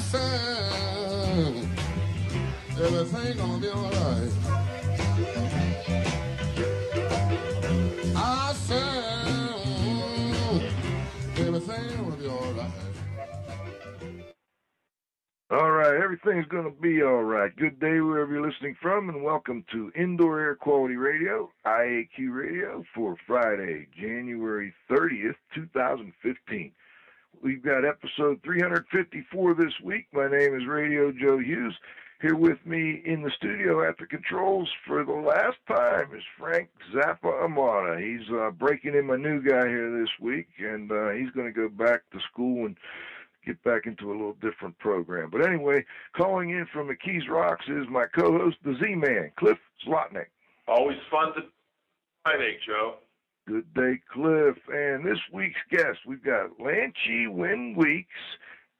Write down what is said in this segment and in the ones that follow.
said everything gonna be alright. I said everything will be alright. All right, everything's going to be all right. Good day wherever you're listening from, and welcome to Indoor Air Quality Radio, IAQ Radio, for Friday, January 30th, 2015. We've got episode 354 this week. My name is Radio Joe Hughes. Here with me in the studio at the controls for the last time is Frank Zappa Amata. He's uh, breaking in my new guy here this week, and uh, he's going to go back to school and get back into a little different program. But anyway, calling in from Keys Rocks is my co-host, the Z-Man, Cliff Zlotnick. Always fun to Friday, Joe. Good day, Cliff. And this week's guest, we've got Lanchi Nguyen Weeks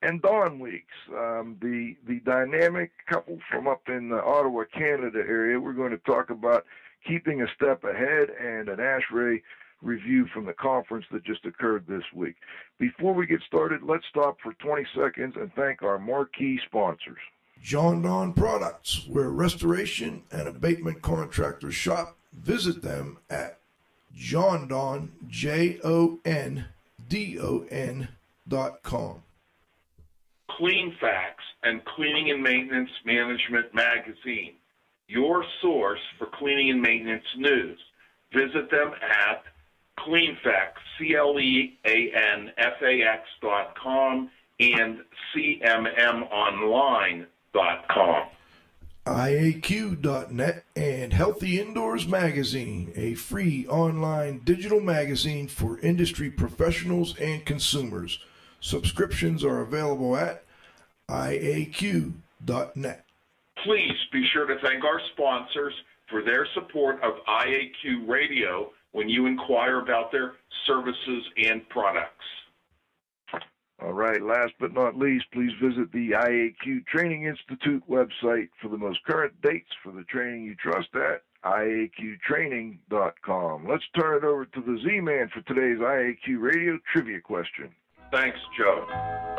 and Don Weeks, um, the the dynamic couple from up in the Ottawa, Canada area. We're going to talk about keeping a step ahead and an ASHRAE review from the conference that just occurred this week. Before we get started, let's stop for 20 seconds and thank our marquee sponsors. Jon-Don Products, where restoration and abatement contractors shop. Visit them at Jon-Don, J O N D O N dot com. Cleanfax and Cleaning and Maintenance Management Magazine, your source for cleaning and maintenance news. Visit them at Cleanfax, C L E A N F A X dot com and CMMonline dot com. IAQ.net and Healthy Indoors Magazine, a free online digital magazine for industry professionals and consumers. Subscriptions are available at IAQ.net. Please be sure to thank our sponsors for their support of IAQ Radio when you inquire about their services and products. All right, last but not least, please visit the IAQ Training Institute website for the most current dates for the training you trust at IAQtraining.com. Let's turn it over to the Z Man for today's IAQ Radio trivia question. Thanks, Joe.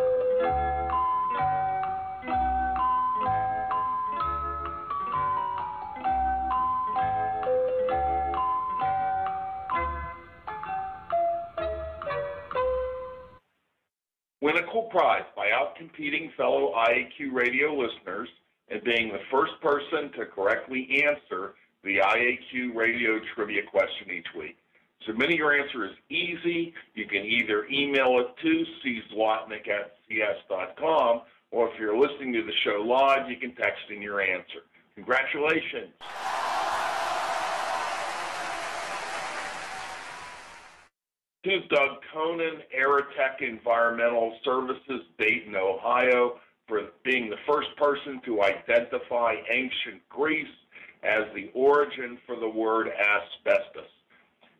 Win a cool prize by outcompeting fellow IAQ radio listeners and being the first person to correctly answer the IAQ radio trivia question each week. Submitting your answer is easy. You can either email it to czlotnick at cs.com, or if you're listening to the show live, you can text in your answer. Congratulations. To Doug Conan, Aerotech Environmental Services, Dayton, Ohio, for being the first person to identify ancient Greece as the origin for the word asbestos.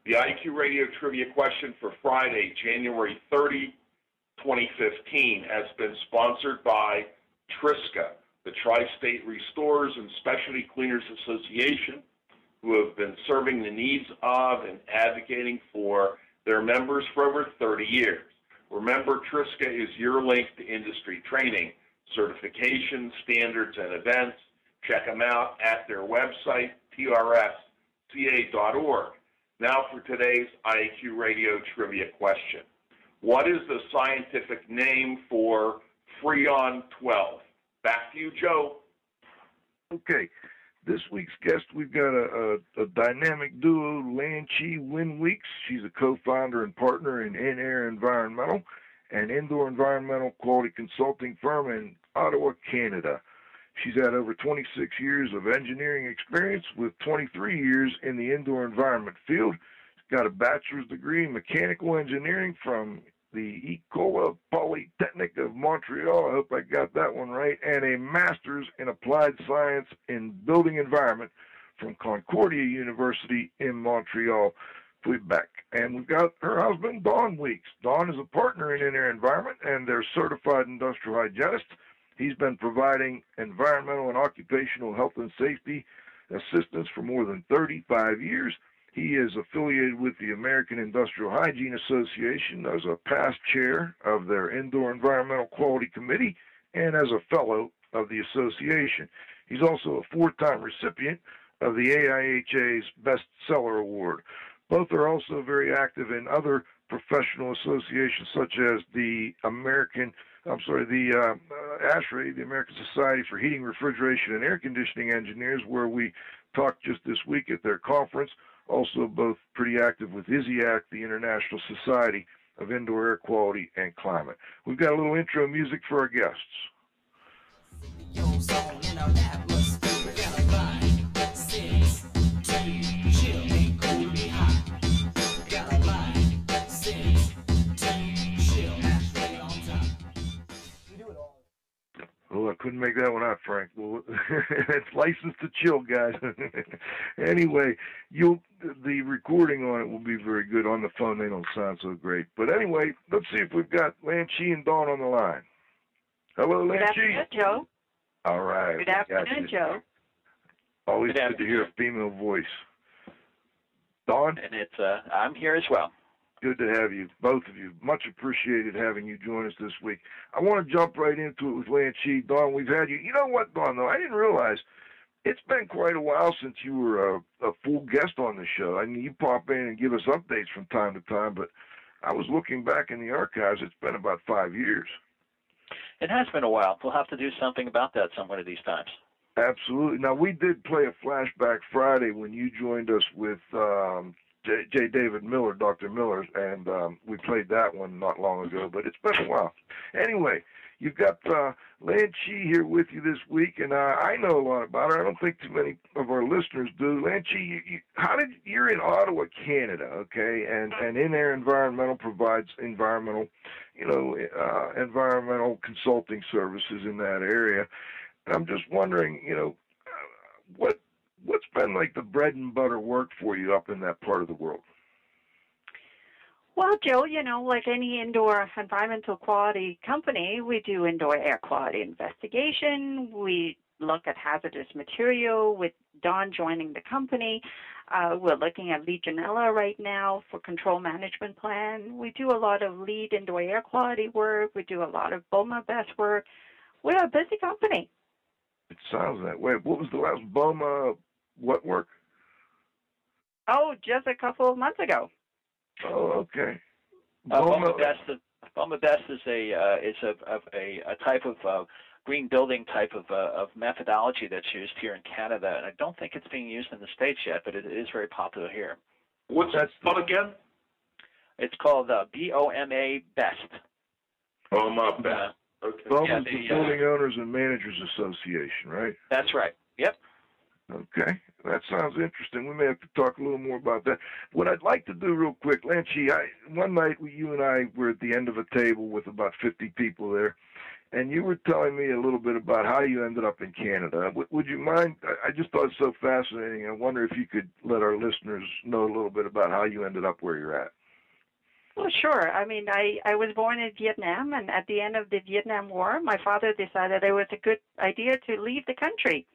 The IQ Radio Trivia question for Friday, January 30, 2015, has been sponsored by Triska, the Tri State Restorers and Specialty Cleaners Association, who have been serving the needs of and advocating for their members for over 30 years. Remember, Triska is your link to industry training, certification, standards, and events. Check them out at their website, trsca.org. Now for today's IAQ Radio trivia question. What is the scientific name for Freon 12? Back to you, Joe. Okay, this week's guest, we've got a, a, a dynamic duo, Lan Chi Nguyen Weeks. She's a co-founder and partner in In-Air Environmental, an indoor environmental quality consulting firm in Ottawa, Canada. She's had over 26 years of engineering experience with 23 years in the indoor environment field. She's got a bachelor's degree in mechanical engineering from the École Polytechnique of Montreal, I hope I got that one right, and a master's in applied science in building environment from Concordia University in Montreal, Quebec. And we've got her husband, Don Weeks. Don is a partner in In-Air Environment and they're certified industrial hygienist. He's been providing environmental and occupational health and safety assistance for more than 35 years. He is affiliated with the American Industrial Hygiene Association as a past chair of their Indoor Environmental Quality Committee and as a fellow of the association. He's also a four-time recipient of the AIHA's Bestseller Award. Both are also very active in other professional associations such as the American, I'm sorry, the uh, ASHRAE, the American Society for Heating, Refrigeration, and Air Conditioning Engineers, where we talked just this week at their conference. Also, both pretty active with ISIAQ, the International Society of Indoor Air Quality and Climate. We've got a little intro music for our guests. Oh, I couldn't make that one out, Frank. Well, it's licensed to chill, guys. anyway, you'll the recording on it will be very good. On the phone, they don't sound so great. But anyway, let's see if we've got Lan Chi and Don on the line. Hello, Lan Good Chi. afternoon, Joe. All right. Good afternoon. Joe. Always Good good to hear a female voice. Don, and it's uh, I'm here as well. Good to have you, both of you. Much appreciated having you join us this week. I want to jump right into it with Lan Chi. Don, we've had you. You know what, Don, though? I didn't realize it's been quite a while since you were a, a full guest on the show. I mean, you pop in and give us updates from time to time, but I was looking back in the archives. It's been about five years. It has been a while. We'll have to do something about that some one of these times. Absolutely. Now we did play a flashback Friday when you joined us with um, J. J. David Miller, Dr. Miller, and um, we played that one not long ago. But it's been a while. Anyway, you've got uh, Lan Chi here with you this week, and uh, I know a lot about her. I don't think too many of our listeners do. Lan Chi, you, you, how did you're in Ottawa, Canada, okay? And and in there, environmental provides environmental, you know, uh, environmental consulting services in that area. And I'm just wondering, you know, what what's been like the bread and butter work for you up in that part of the world? Well, Joe, you know, like any indoor environmental quality company, we do indoor air quality investigation. We look at hazardous material with Don joining the company. Uh, we're looking at Legionella right now for control management plan. We do a lot of LEED indoor air quality work. We do a lot of BOMA best work. We're a busy company. It sounds that way. What was the last BOMA what work? Oh, just a couple of months ago. Oh, okay. Uh, BOMA, Boma Best, Boma Best is a uh, is a, a, a type of uh, green building type of uh, of methodology that's used here in Canada, and I don't think it's being used in the states yet, but it is very popular here. What's that That's- called again? It's called uh, BOMA Best. Oh, my bad. Okay. BOMA's yeah, the the, uh, Building Owners and Managers Association, right? That's right. Yep. Okay, that sounds interesting. We may have to talk a little more about that. What I'd like to do real quick, Lan Chi, I, one night you and I were at the end of a table with about 50 people there, and you were telling me a little bit about how you ended up in Canada. Would you mind? I, I just thought it so fascinating. I wonder if you could let our listeners know a little bit about how you ended up where you're at. Well, sure. I mean, I, I was born in Vietnam, and at the end of the Vietnam War, my father decided it was a good idea to leave the country.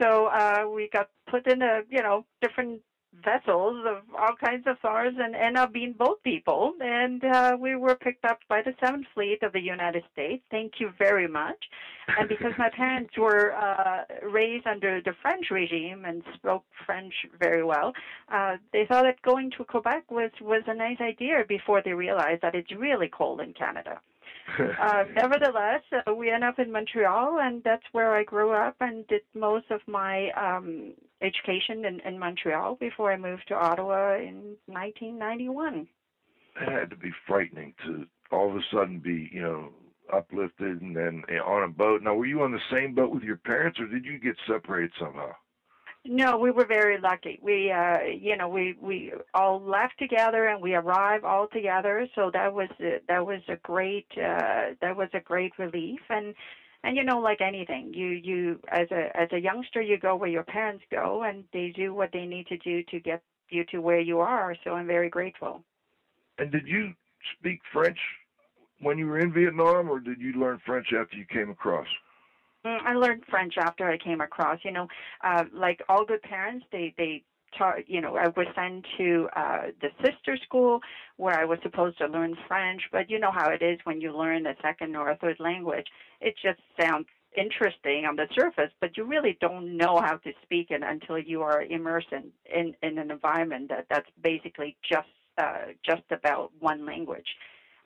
So uh, we got put in a, you know, different vessels of all kinds of SARS and end up being boat people. And uh, we were picked up by the Seventh Fleet of the United States. Thank you very much. And because my parents were uh, raised under the French regime and spoke French very well, uh, they thought that going to Quebec was, was a nice idea before they realized that it's really cold in Canada. Uh, nevertheless, uh, we end up in Montreal, and that's where I grew up and did most of my um, education in, in Montreal before I moved to Ottawa in 1991. it had to be frightening to all of a sudden be, you know, uplifted and then eh, on a boat. Now, were you on the same boat with your parents, or did you get separated somehow? No, we were very lucky. We, uh, you know, we we all left together and we arrived all together. So that was a, that was a great uh, that was a great relief. And and you know, like anything, you you as a as a youngster, you go where your parents go, and they do what they need to do to get you to where you are. So I'm very grateful. And did you speak French when you were in Vietnam, or did you learn French after you came across? Mm, I learned French after I came across. You know, uh, like all good parents, they they taught, you know, I was sent to uh, the sister school where I was supposed to learn French. But you know how it is when you learn a second or a third language. It just sounds interesting on the surface, but you really don't know how to speak it until you are immersed in, in, in an environment that, that's basically just uh, just about one language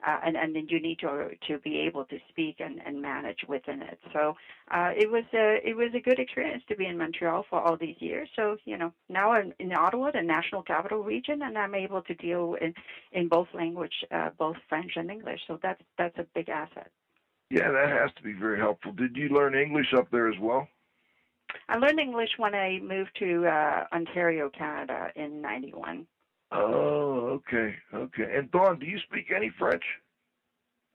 uh, and and then you need to to be able to speak and, and manage within it. So uh, it was a it was a good experience to be in Montreal for all these years. So you know now I'm in Ottawa, the national capital region, and I'm able to deal in in both language, uh, both French and English. So that's that's a big asset. Yeah, that has to be very helpful. Did you learn English up there as well? I learned English when I moved to uh, Ontario, Canada in '91. Oh, okay, okay. And Don, do you speak any French?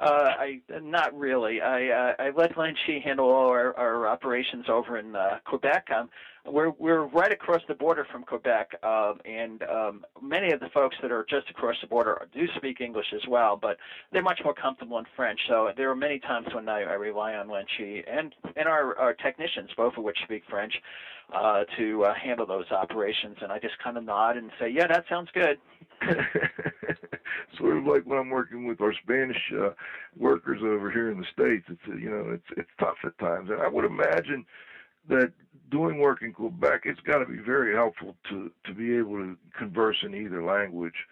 Uh, I not really. I uh, I let Chi handle all our, our operations over in uh, Quebec. Um, we're we're right across the border from Quebec, uh, and um, many of the folks that are just across the border do speak English as well, but they're much more comfortable in French. So there are many times when I, I rely on Chi and and our, our technicians, both of which speak French, uh, to uh, handle those operations. And I just kind of nod and say, "Yeah, that sounds good." sort of like when I'm working with our Spanish uh, workers over here in the states. It's you know it's it's tough at times, and I would imagine that doing work in Quebec, it's got to be very helpful to to be able to converse in either language.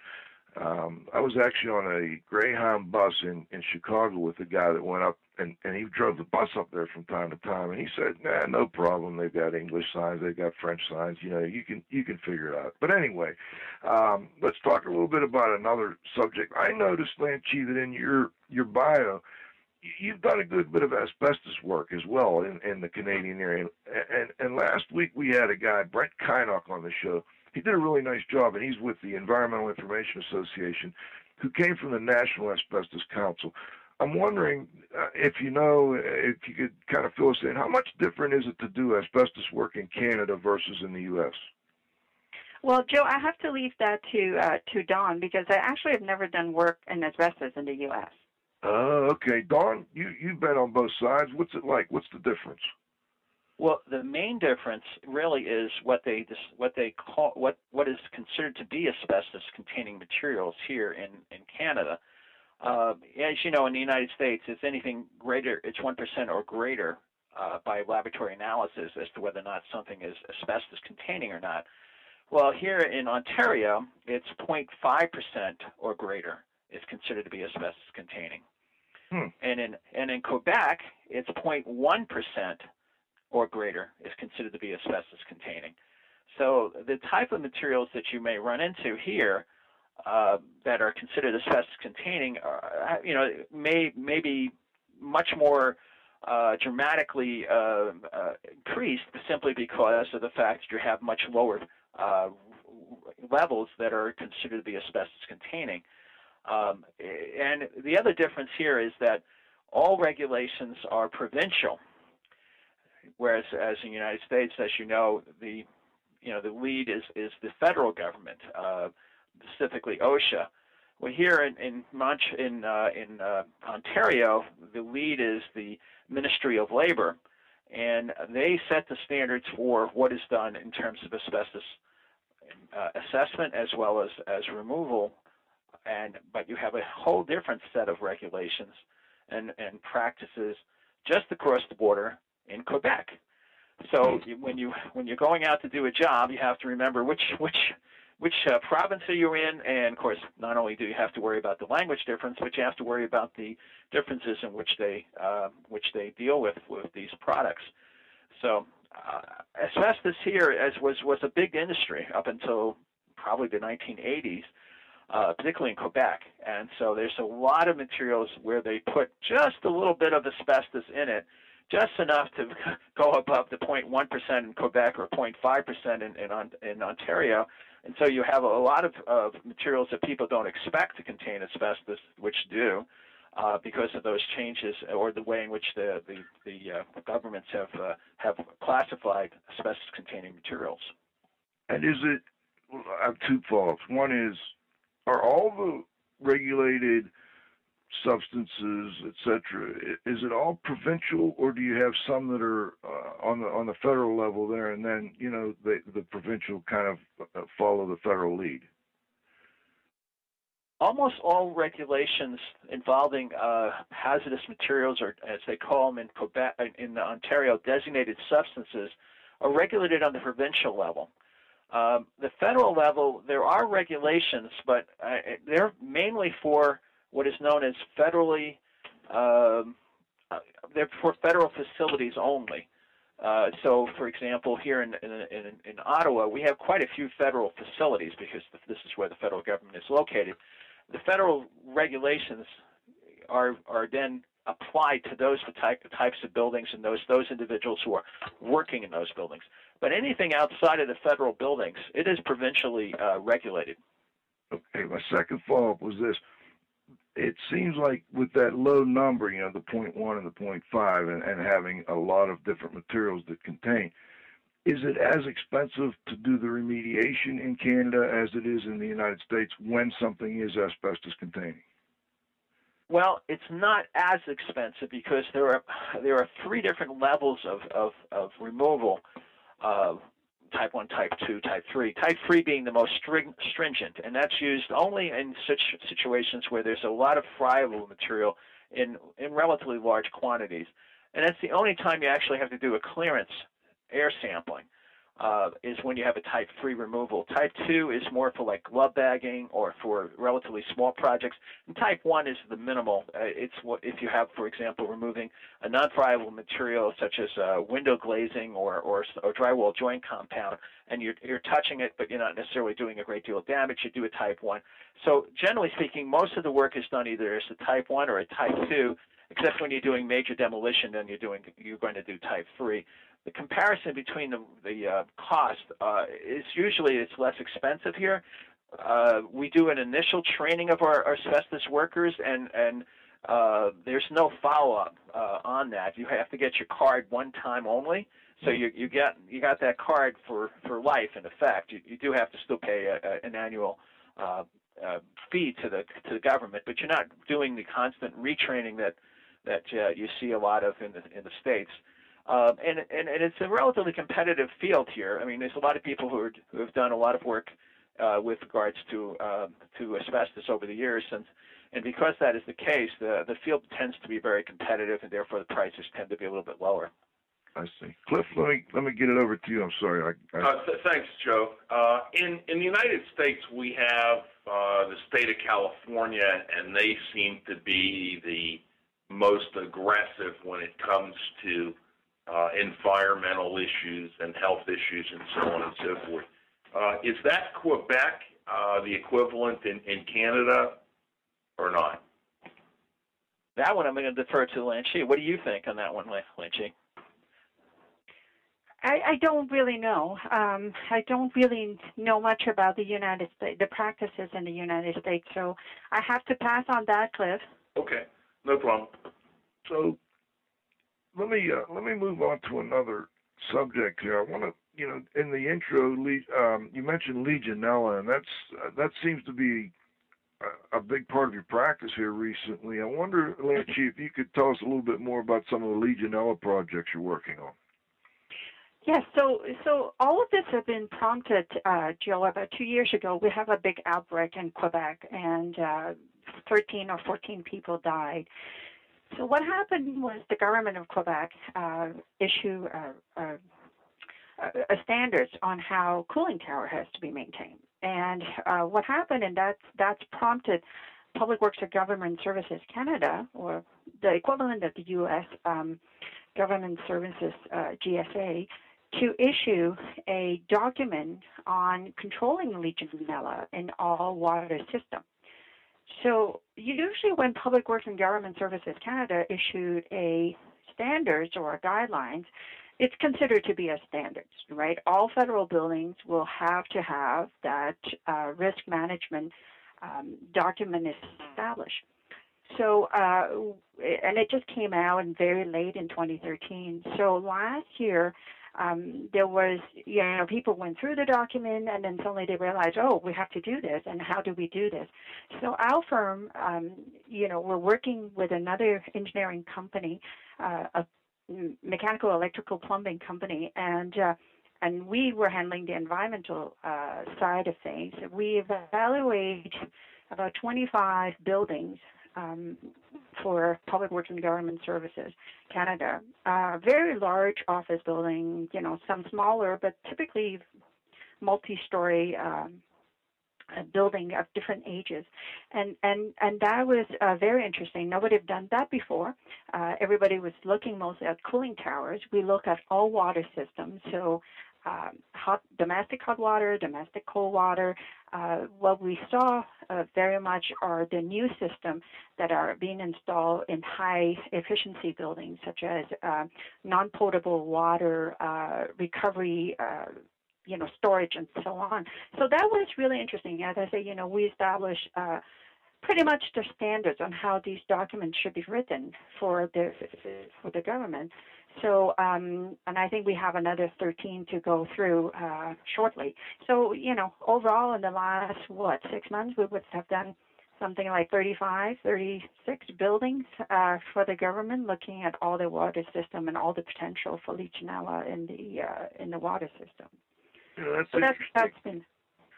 Um, I was actually on a Greyhound bus in in Chicago with a guy that went up and and he drove the bus up there from time to time, and he said, "Nah, no problem. They've got English signs, they've got French signs. You know, you can you can figure it out." But anyway, um, let's talk a little bit about another subject. I noticed, Lan Chi, that in your your bio, you've done a good bit of asbestos work as well in, in the Canadian area. And, and last week we had a guy, Brent Kynoch, on the show. He did a really nice job, and he's with the Environmental Information Association, who came from the National Asbestos Council. I'm wondering uh, if you know, if you could kind of fill us in, how much different is it to do asbestos work in Canada versus in the U.S.? Well, Joe, I have to leave that to uh, to Don because I actually have never done work in asbestos in the U.S. Oh, uh, okay. Don, you you've been on both sides. What's it like? What's the difference? Well, the main difference really is what they what they call what what is considered to be asbestos-containing materials here in in Canada. Uh, as you know, in the United States, it's anything greater, it's one percent or greater uh, by laboratory analysis as to whether or not something is asbestos-containing or not. Well, here in Ontario, it's 0.5% or greater is considered to be asbestos-containing. Hmm. And in and in Quebec, it's 0.1 percent or greater is considered to be asbestos containing. So the type of materials that you may run into here uh, that are considered asbestos containing, uh, you know, may may be much more uh, dramatically uh, uh, increased simply because of the fact that you have much lower uh, levels that are considered to be asbestos containing. Um, and the other difference here is that all regulations are provincial whereas as in the United States, as you know, the you know the lead is is the federal government, specifically OSHA. Well, here in in Mont- in, uh, in uh, Ontario, the lead is the Ministry of Labor, and they set the standards for what is done in terms of asbestos uh, assessment as well as as removal. And but you have a whole different set of regulations and and practices just across the border in Quebec. So when you when you're going out to do a job, you have to remember which which which uh, province are you in, and of course, not only do you have to worry about the language difference, but you have to worry about the differences in which they uh, which they deal with with these products. So uh, asbestos here as was was a big industry up until probably the 1980s, uh, particularly in Quebec. And so there's a lot of materials where they put just a little bit of asbestos in it just enough to go above the 0.1% in Quebec or 0.5% in, in, in Ontario. And so you have a lot of, of materials that people don't expect to contain asbestos, which do. Uh, because of those changes or the way in which the the, the uh, governments have uh, have classified asbestos-containing materials. And is it? I have two thoughts. One is, are all the regulated substances, etc. Is it all provincial, or do you have some that are uh, on the on the federal level there, and then you know the the provincial kind of uh, follow the federal lead? Almost all regulations involving uh, hazardous materials, or as they call them in Quebec, in Ontario, designated substances, are regulated on the provincial level. Um, the federal level, there are regulations, but uh, they're mainly for what is known as federally, um, uh, they're for federal facilities only. Uh, so, for example, here in, in, in, Ottawa, we have quite a few federal facilities because this is where the federal government is located. The federal regulations are, are then applied to those type, types of buildings and those, those individuals who are working in those buildings. But anything outside of the federal buildings, it is provincially uh, regulated. Okay, my second follow-up was this it seems like with that low number, you know, the 0.1 and the 0.5, and, and having a lot of different materials that contain, is it as expensive to do the remediation in Canada as it is in the United States when something is asbestos containing? Well, it's not as expensive because there are there are three different levels of of, of removal. Uh, type 1, type 2, type 3. Type 3 being the most stringent, and that's used only in such situations where there's a lot of friable material in, in relatively large quantities. And that's the only time you actually have to do a clearance air sampling uh, is when you have a type 3 removal. Type 2 is more for like glove bagging or for relatively small projects. And type 1 is the minimal. Uh, it's what if you have, for example, removing a non-friable material such as uh, window glazing or, or, or drywall joint compound, and you're, you're touching it, but you're not necessarily doing a great deal of damage, you do a type 1. So generally speaking, most of the work is done either as a type 1 or a type 2, except when you're doing major demolition, then you're doing you're going to do type 3 the comparison between the, the uh, cost uh, is usually it's less expensive here. Uh, we do an initial training of our, our asbestos workers, and and uh, there's no follow-up uh, on that. You have to get your card one time only, so you you get you got that card for for life. In effect, you, you do have to still pay a, a, an annual uh, uh, fee to the to the government, but you're not doing the constant retraining that that uh, you see a lot of in the in the states. Um, and, and, and it's a relatively competitive field here. I mean, there's a lot of people who, are, who have done a lot of work uh, with regards to uh, to asbestos over the years, and and because that is the case, the the field tends to be very competitive, and therefore the prices tend to be a little bit lower. I see. Cliff, let me let me get it over to you. I'm sorry. I, I... Uh, th- thanks, Joe. Uh, in in the United States, we have uh, the state of California, and they seem to be the most aggressive when it comes to uh, environmental issues and health issues and so on and so forth. Uh, is that Quebec uh, the equivalent in, in Canada or not? That one I'm going to defer to Lanchi. What do you think on that one, Lanchi? I, I don't really know. Um, I don't really know much about the United States, the practices in the United States. So I have to pass on that, Cliff. Okay, no problem. So let me uh, let me move on to another subject here. I want to, you know, in the intro, um, you mentioned Legionella, and that's uh, that seems to be a, big part of your practice here recently. I wonder, Lanchi, if you could tell us a little bit more about some of the Legionella projects you're working on. Yes, so so all of this has been prompted, uh, Joe. About two years ago, we have a big outbreak in Quebec, and uh, 13 or 14 people died. So what happened was the government of Quebec uh, issued a, a, a, standards on how cooling tower has to be maintained. And uh, what happened, and that's that's prompted Public Works and Government Services Canada, or the equivalent of the U.S. Um, Government Services uh, GSA, to issue a document on controlling Legionella in all water systems. So usually when Public Works and Government Services Canada issued a standards or guidelines, it's considered to be a standards, right? All federal buildings will have to have that uh, risk management um, document established. So, uh, and it just came out very late in 2013. So last year, um, there was, you know, people went through the document and then suddenly they realized, oh, we have to do this, and how do we do this? So our firm, um, you know, we're working with another engineering company, uh, a mechanical, electrical, plumbing company, and uh, and we were handling the environmental uh, side of things. We evaluate about 25 buildings um, for Public Works and Government Services Canada. Uh, very large office building, you know, some smaller, but typically multi-story um, building of different ages, and and and that was uh, very interesting. Nobody had done that before. Uh, everybody was looking mostly at cooling towers. We look at all water systems, so um, hot domestic hot water, domestic cold water. Uh, what we saw very much are the new systems that are being installed in high efficiency buildings, such as uh, non-potable water uh, recovery. Uh, you know, storage and so on. So that was really interesting. As I say, you know, we established uh, pretty much the standards on how these documents should be written for the for the government. So, um, and I think we have another 13 to go through uh, shortly. So, you know, overall in the last, what, six months, we would have done something like 35, 36 buildings uh, for the government, looking at all the water system and all the potential for Legionella in the uh, in the water system. Yeah, that's So that's that's been,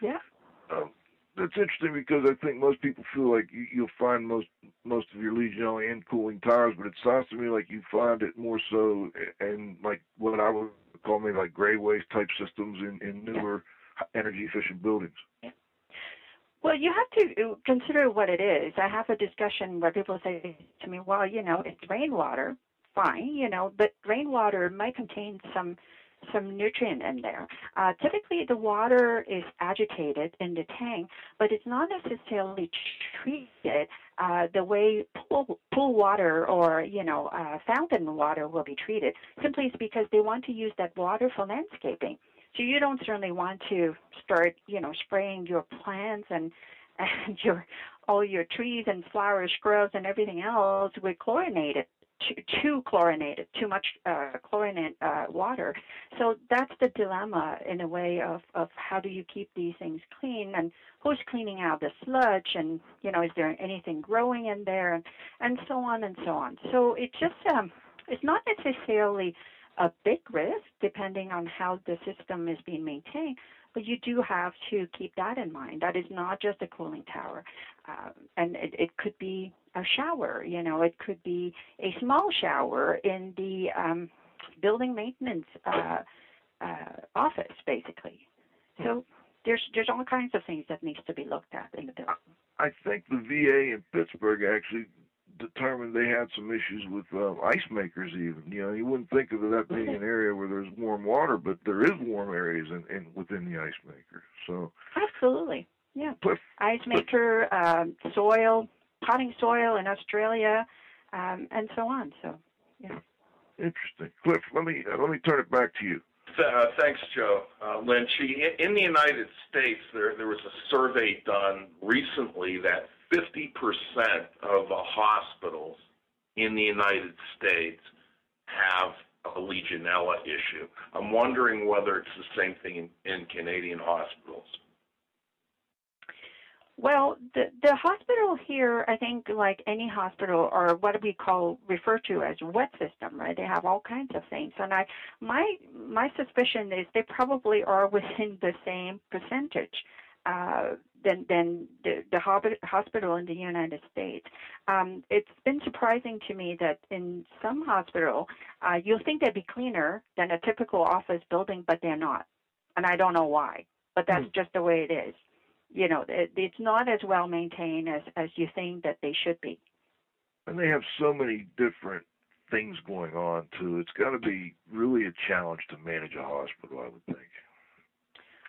yeah. Um, that's interesting because I think most people feel like you, you'll find most most of your Legionella in cooling towers, but it sounds to me like you find it more so in like what I would call maybe like gray waste type systems in, in newer energy efficient buildings. Well, you have to uh, consider what it is. I have a discussion where people say to me, well, you know, it's rainwater, fine, you know, but rainwater might contain some some nutrient in there. Uh, typically, the water is agitated in the tank, but it's not necessarily treated uh, the way pool, pool water or you know uh, fountain water will be treated. Simply it's because they want to use that water for landscaping. So you don't certainly want to start, you know, spraying your plants and and your all your trees and flowers, shrubs, and everything else with chlorinated too, chlorinated, too much uh, chlorinated uh, water. So that's the dilemma in a way of, of how do you keep these things clean and who's cleaning out the sludge and you know is there anything growing in there and, and so on and so on. So it just um, it's not necessarily a big risk depending on how the system is being maintained, but you do have to keep that in mind. That is not just a cooling tower, uh, and it, it could be a shower. You know, it could be a small shower in the um, building maintenance uh, uh, office, basically. So there's there's all kinds of things that needs to be looked at in the building. I think the VA in Pittsburgh actually determined they had some issues with uh, ice makers. Even you know, you wouldn't think of that being an area where there's warm water, but there is warm areas in, in within the ice maker. So, Absolutely, yeah. Ice maker, um, soil, potting soil in Australia, um, and so on. So yeah. interesting. Cliff, let me uh, let me turn it back to you. Uh, thanks, Joe. Uh, Lanchi, in, in the United States, there, there was a survey done recently that 50% of the hospitals in the United States have a Legionella issue. I'm wondering whether it's the same thing in, in Canadian hospitals. Well, the the hospital here, I think, like any hospital, or what we call refer to as wet system, right? They have all kinds of things, and I my my suspicion is they probably are within the same percentage uh, than than the the hospital in the United States. Um, it's been surprising to me that in some hospital, uh, you'll think they'd be cleaner than a typical office building, but they're not, and I don't know why. But that's just the way it is you know, it, it's not as well maintained as as you think that they should be. And they have so many different things going on too. It's got to be really a challenge to manage a hospital, I would think.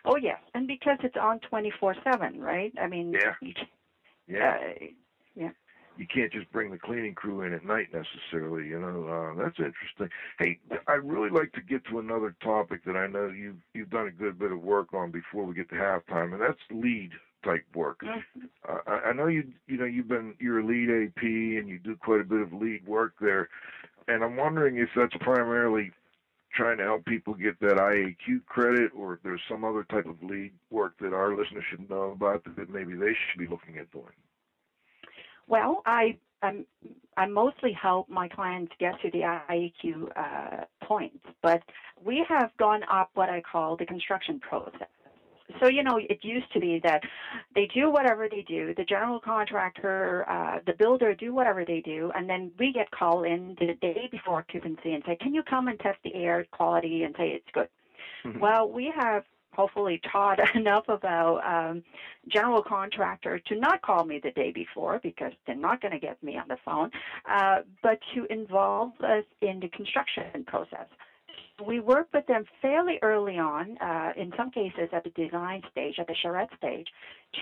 Oh yes, and because it's on twenty four seven, right? I mean, Yeah. Yeah. uh, yeah. You can't just bring the cleaning crew in at night necessarily. You know, uh, that's interesting. Hey, I'd really like to get to another topic that I know you've you've done a good bit of work on before we get to halftime, and that's LEED type work. Mhm. Uh, I, I know you you know you've been you're a LEED AP and you do quite a bit of LEED work there, and I'm wondering if that's primarily trying to help people get that IAQ credit, or if there's some other type of LEED work that our listeners should know about that maybe they should be looking at doing? Well, I um, I mostly help my clients get to the IAQ uh, points, but we have gone up what I call the construction process. So, you know, it used to be that they do whatever they do, the general contractor, uh, the builder do whatever they do, and then we get called in the day before occupancy and say, can you come and test the air quality and say it's good? Mm-hmm. Well, we have hopefully taught enough about um, general contractor to not call me the day before because they're not going to get me on the phone, uh, but to involve us in the construction process. We work with them fairly early on, uh, in some cases at the design stage, at the charrette stage,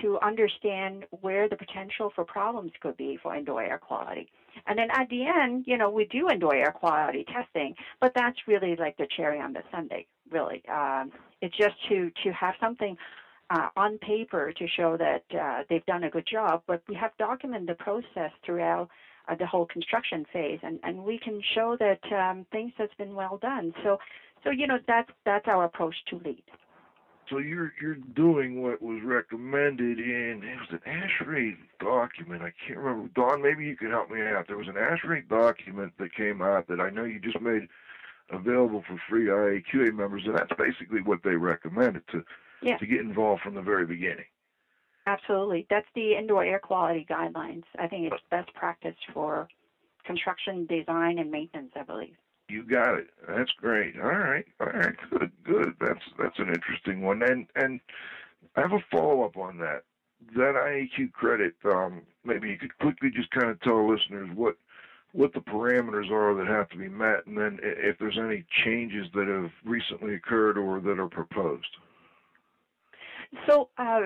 to understand where the potential for problems could be for indoor air quality. And then at the end, you know, we do indoor air quality testing, but that's really like the cherry on the sundae, really. Um, it's just to, to have something uh, on paper to show that uh, they've done a good job, but we have documented the process throughout uh, the whole construction phase, and, and we can show that um, things has been well done. So, so you know that's that's our approach to LEED. So you're you're doing what was recommended in it was an ASHRAE document. I can't remember. Don, maybe you can help me out. There was an ASHRAE document that came out that I know you just made available for free IAQA members, and that's basically what they recommended to yeah. to get involved from the very beginning. Absolutely. That's the indoor air quality guidelines. I think it's best practice for construction design and maintenance, I believe. You got it. That's great. All right. All right. Good. Good. That's that's an interesting one. And and I have a follow up on that. That IAQ credit. Um, maybe you could quickly just kind of tell listeners what what the parameters are that have to be met, and then if there's any changes that have recently occurred or that are proposed. So, uh,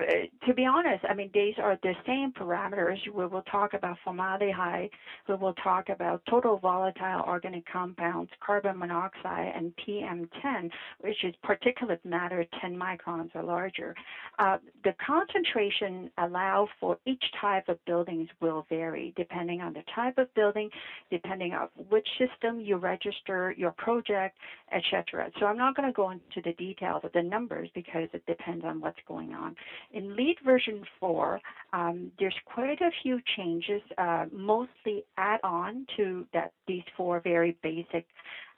to be honest, I mean, these are the same parameters. We will talk about formaldehyde. We will talk about total volatile organic compounds, carbon monoxide, and PM10, which is particulate matter 10 microns or larger. Uh, the concentration allowed for each type of buildings will vary depending on the type of building, depending on which system you register your project, etc. So I'm not going to go into the details of the numbers because it depends on what's going going on. In LEED version 4, um, there's quite a few changes, uh, mostly add on to that these four very basic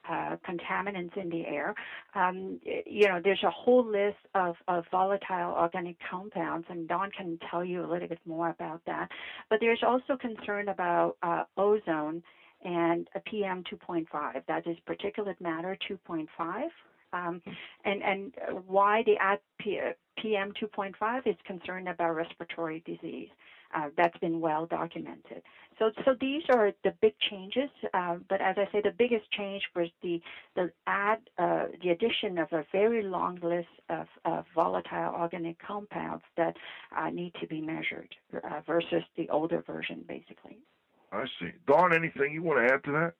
uh, contaminants in the air. Um, you know, there's a whole list of, of volatile organic compounds, and Don can tell you a little bit more about that. But there's also concern about uh, ozone and a PM 2.5. That is particulate matter 2.5. Um, and and why the add P, PM 2.5 is concerned about respiratory disease. Uh, that's been well documented. So, so these are the big changes. Uh, but as I say, the biggest change was the the add uh, the addition of a very long list of, of volatile organic compounds that uh, need to be measured uh, versus the older version, basically. I see. Don, anything you want to add to that?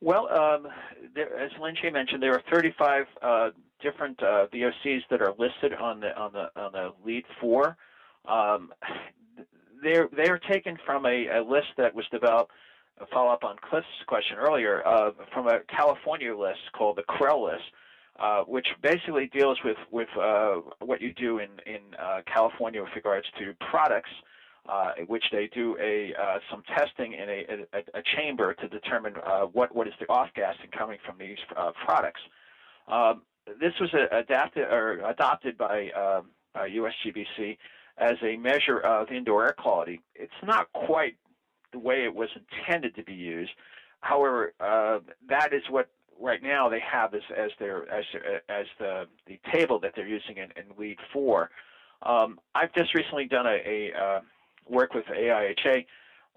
Well, um, there, as Lynn mentioned, there are 35 uh, different uh, VOCs that are listed on the on the on the LEED four. Um, they're they are taken from a, a, list that was developed. A follow up on Cliff's question earlier uh, from a California list called the CREL list, uh, which basically deals with with uh, what you do in in uh, California with regards to products uh, in which they do a uh, some testing in a, a, a chamber to determine uh, what what is the off gassing coming from these uh, products. Um, this was adapted or adopted by USGBC um, as a measure of indoor air quality. It's not quite the way it was intended to be used. However, uh, that is what right now they have as as their as as the the table that they're using in, in LEED four. Um, I've just recently done a, a uh, work with AIHA,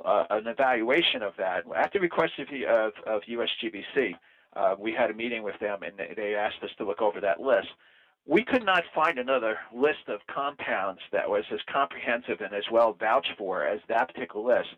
uh, an evaluation of that. At the request of, of, of USGBC, uh, we had a meeting with them and they asked us to look over that list. We could not find another list of compounds that was as comprehensive and as well vouched for as that particular list.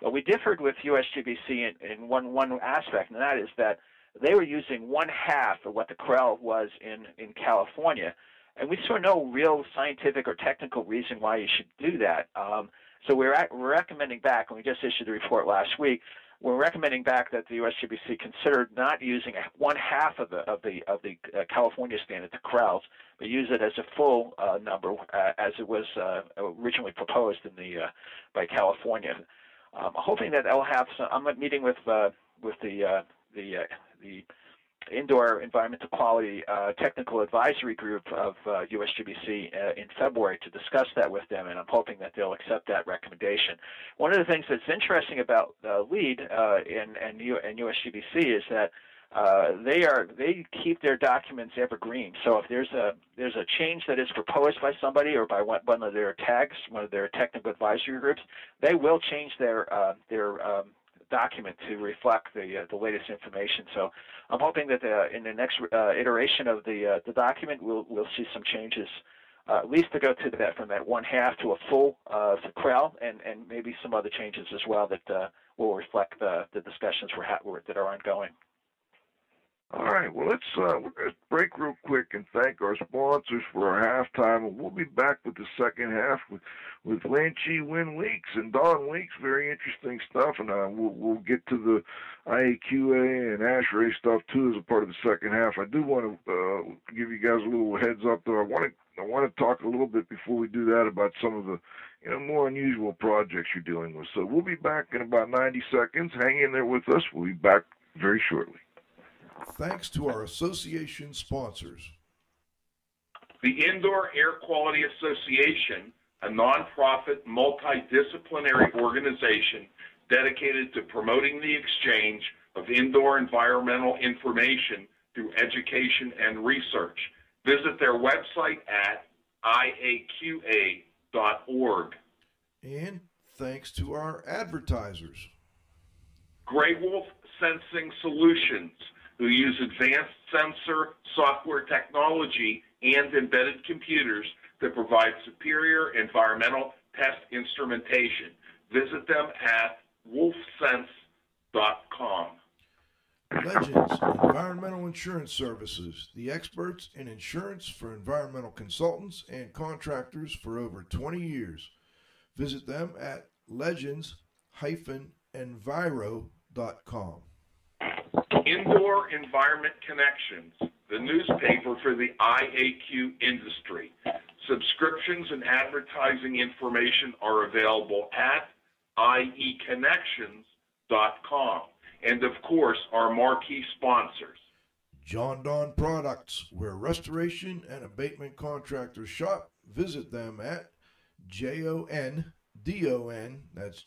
But we differed with USGBC in, in one, one aspect, and that is that they were using one half of what the CREL was in, in California. And we saw no real scientific or technical reason why you should do that. Um, so we're, at, recommending back, and we just issued the report last week, we're recommending back that the USGBC consider not using one half of the of the of the uh, California standard, the CRELs, but use it as a full uh, number uh, as it was uh, originally proposed in the uh, by California. Um, I'm hoping that I'll have some. I'm meeting with uh, with the the the indoor environmental quality uh, technical advisory group of uh, USGBC uh, in February to discuss that with them, and I'm hoping that they'll accept that recommendation. One of the things that's interesting about uh, LEED uh, and, and, U- and USGBC is that uh, they are they keep their documents evergreen. So if there's a there's a change that is proposed by somebody or by one, one of their tags, one of their technical advisory groups, they will change their their um, document to reflect the uh, the latest information. So I'm hoping that uh, in the next uh, iteration of the uh, the document, we'll we'll see some changes, at least to go to that from that one half to a full CREL, and and maybe some other changes as well that will reflect the the discussions we're that are ongoing. All right, well, let's uh, break real quick and thank our sponsors for our halftime, and we'll be back with the second half with with Lanchi Nguyen Weeks and Don Weeks. Very interesting stuff, and uh, we'll we'll get to the IAQA and ASHRAE stuff too as a part of the second half. I do want to uh, give you guys a little heads up, though. I want to I want to talk a little bit before we do that about some of the you know more unusual projects you're dealing with. So we'll be back in about 90 seconds. Hang in there with us. We'll be back very shortly thanks to our association sponsors. The Indoor Air Quality Association, a nonprofit multidisciplinary organization dedicated to promoting the exchange of indoor environmental information through education and research. Visit their website at iaqa.org. And thanks to our advertisers. Grey Wolf Sensing Solutions who use advanced sensor software technology and embedded computers to provide superior environmental test instrumentation. Visit them at wolfsense.com. Legends Environmental Insurance Services, the experts in insurance for environmental consultants and contractors for over 20 years. Visit them at legends-enviro.com. Indoor Environment Connections, the newspaper for the IAQ industry. Subscriptions and advertising information are available at ieconnections.com. And of course, our marquee sponsors. Jon-Don Products, where restoration and abatement contractors shop. Visit them at J O N D O N, that's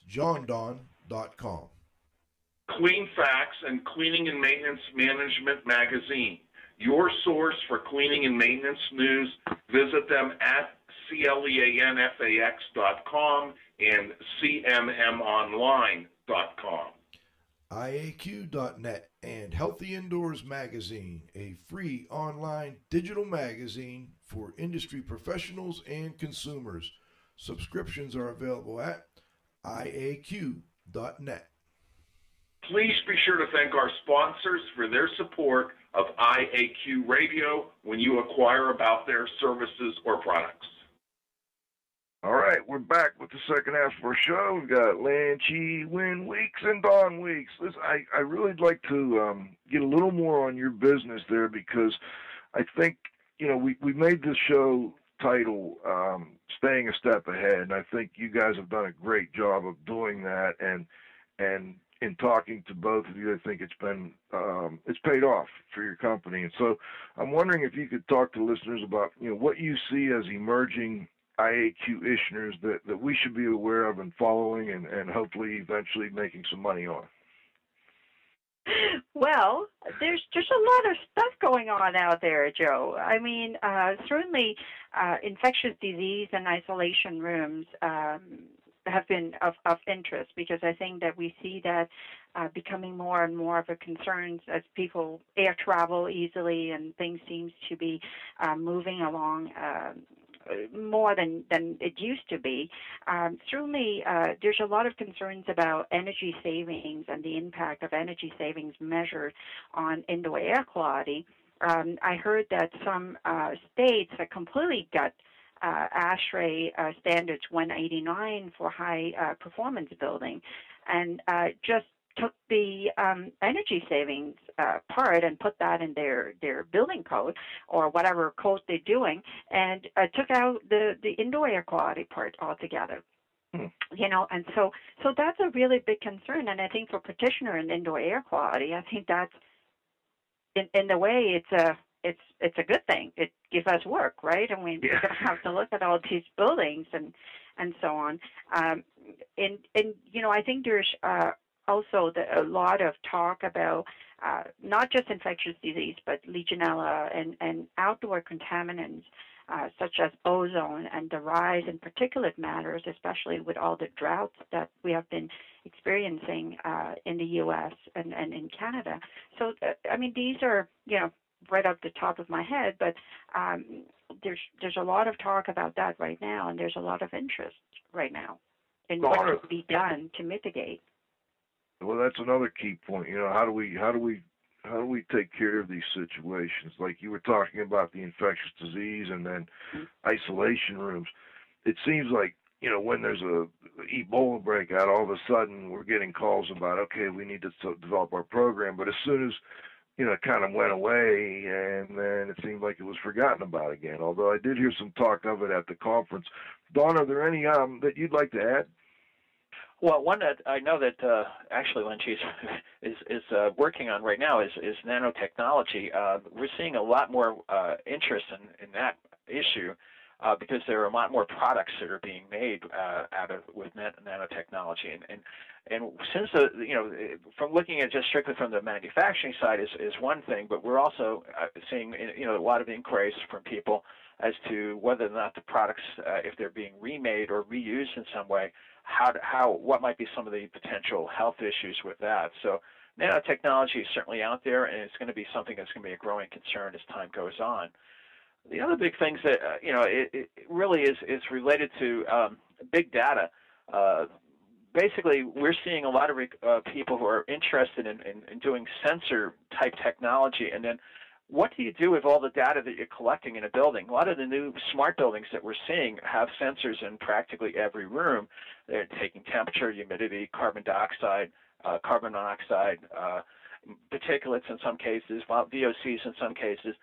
jondon.com. Cleanfax and Cleaning and Maintenance Management Magazine, your source for cleaning and maintenance news. Visit them at cleanfax.com and cmmonline.com. IAQ.net and Healthy Indoors Magazine, a free online digital magazine for industry professionals and consumers. Subscriptions are available at IAQ.net. Please be sure to thank our sponsors for their support of IAQ Radio when you acquire about their services or products. All right, we're back with the second half of our show. We've got Lan Chi, Nguyen Weeks, and Don Weeks. Listen, I, I really like to um, get a little more on your business there because I think, you know, we, we made this show title um, Staying a Step Ahead, and I think you guys have done a great job of doing that. And and in talking to both of you, I think it's been um, it's paid off for your company. And so, I'm wondering if you could talk to listeners about you know what you see as emerging IAQ issues that, that we should be aware of and following, and, and hopefully eventually making some money on. Well, there's there's a lot of stuff going on out there, Joe. I mean, uh, certainly uh, infectious disease and isolation rooms. Um, have been of, of interest because I think that we see that uh, becoming more and more of a concern as people air travel easily and things seems to be uh, moving along uh, more than than it used to be. Um, certainly, uh, there's a lot of concerns about energy savings and the impact of energy savings measured on indoor air quality. Um, I heard that some uh, states have completely got uh, ASHRAE uh, standards 189 for high uh, performance building. And uh, just took the um, energy savings uh, part and put that in their their building code or whatever code they're doing, and uh, took out the the indoor air quality part altogether. Hmm. You know, and so so that's a really big concern, and I think for petitioner and indoor air quality, I think that's in in the way it's a it's it's a good thing. It gives us work, right? And we, Yeah. to have to look at all these buildings and and so on. Um, and and you know, I think there's uh, also the, a lot of talk about uh, not just infectious disease, but Legionella and and outdoor contaminants. Uh, such as ozone and the rise in particulate matters, especially with all the droughts that we have been experiencing uh, in the U.S. and, and in Canada. So, uh, I mean, these are, you know, right up the top of my head, but um, there's there's a lot of talk about that right now, and there's a lot of interest right now in what could can be done to mitigate. Well, that's another key point. You know, how do we how do we how do we take care of these situations? Like you were talking about the infectious disease and then isolation rooms. It seems like you know when there's a Ebola breakout, all of a sudden we're getting calls about okay, we need to develop our program. But as soon as you know, it kind of went away, and then it seemed like it was forgotten about again. Although I did hear some talk of it at the conference. Don, are there any um, that you'd like to add? Well, one that I know that uh, actually Lanchi's is is uh, working on right now is is nanotechnology. Uh, we're seeing a lot more uh, interest in in that issue uh, because there are a lot more products that are being made uh, out of with nan- nanotechnology, and and and since the you know from looking at just strictly from the manufacturing side is is one thing, but we're also uh, seeing you know a lot of inquiries from people as to whether or not the products, uh, if they're being remade or reused in some way, how how what might be some of the potential health issues with that. So nanotechnology is certainly out there, and it's going to be something that's going to be a growing concern as time goes on. The other big things that uh, you know it, it really is is related to um, big data. Uh, basically, we're seeing a lot of uh, people who are interested in, in, in doing sensor type technology, and then what do you do with all the data that you're collecting in a building? A lot of the new smart buildings that we're seeing have sensors in practically every room. They're taking temperature, humidity, carbon dioxide, uh, carbon monoxide, uh, particulates in some cases, VOCs in some cases.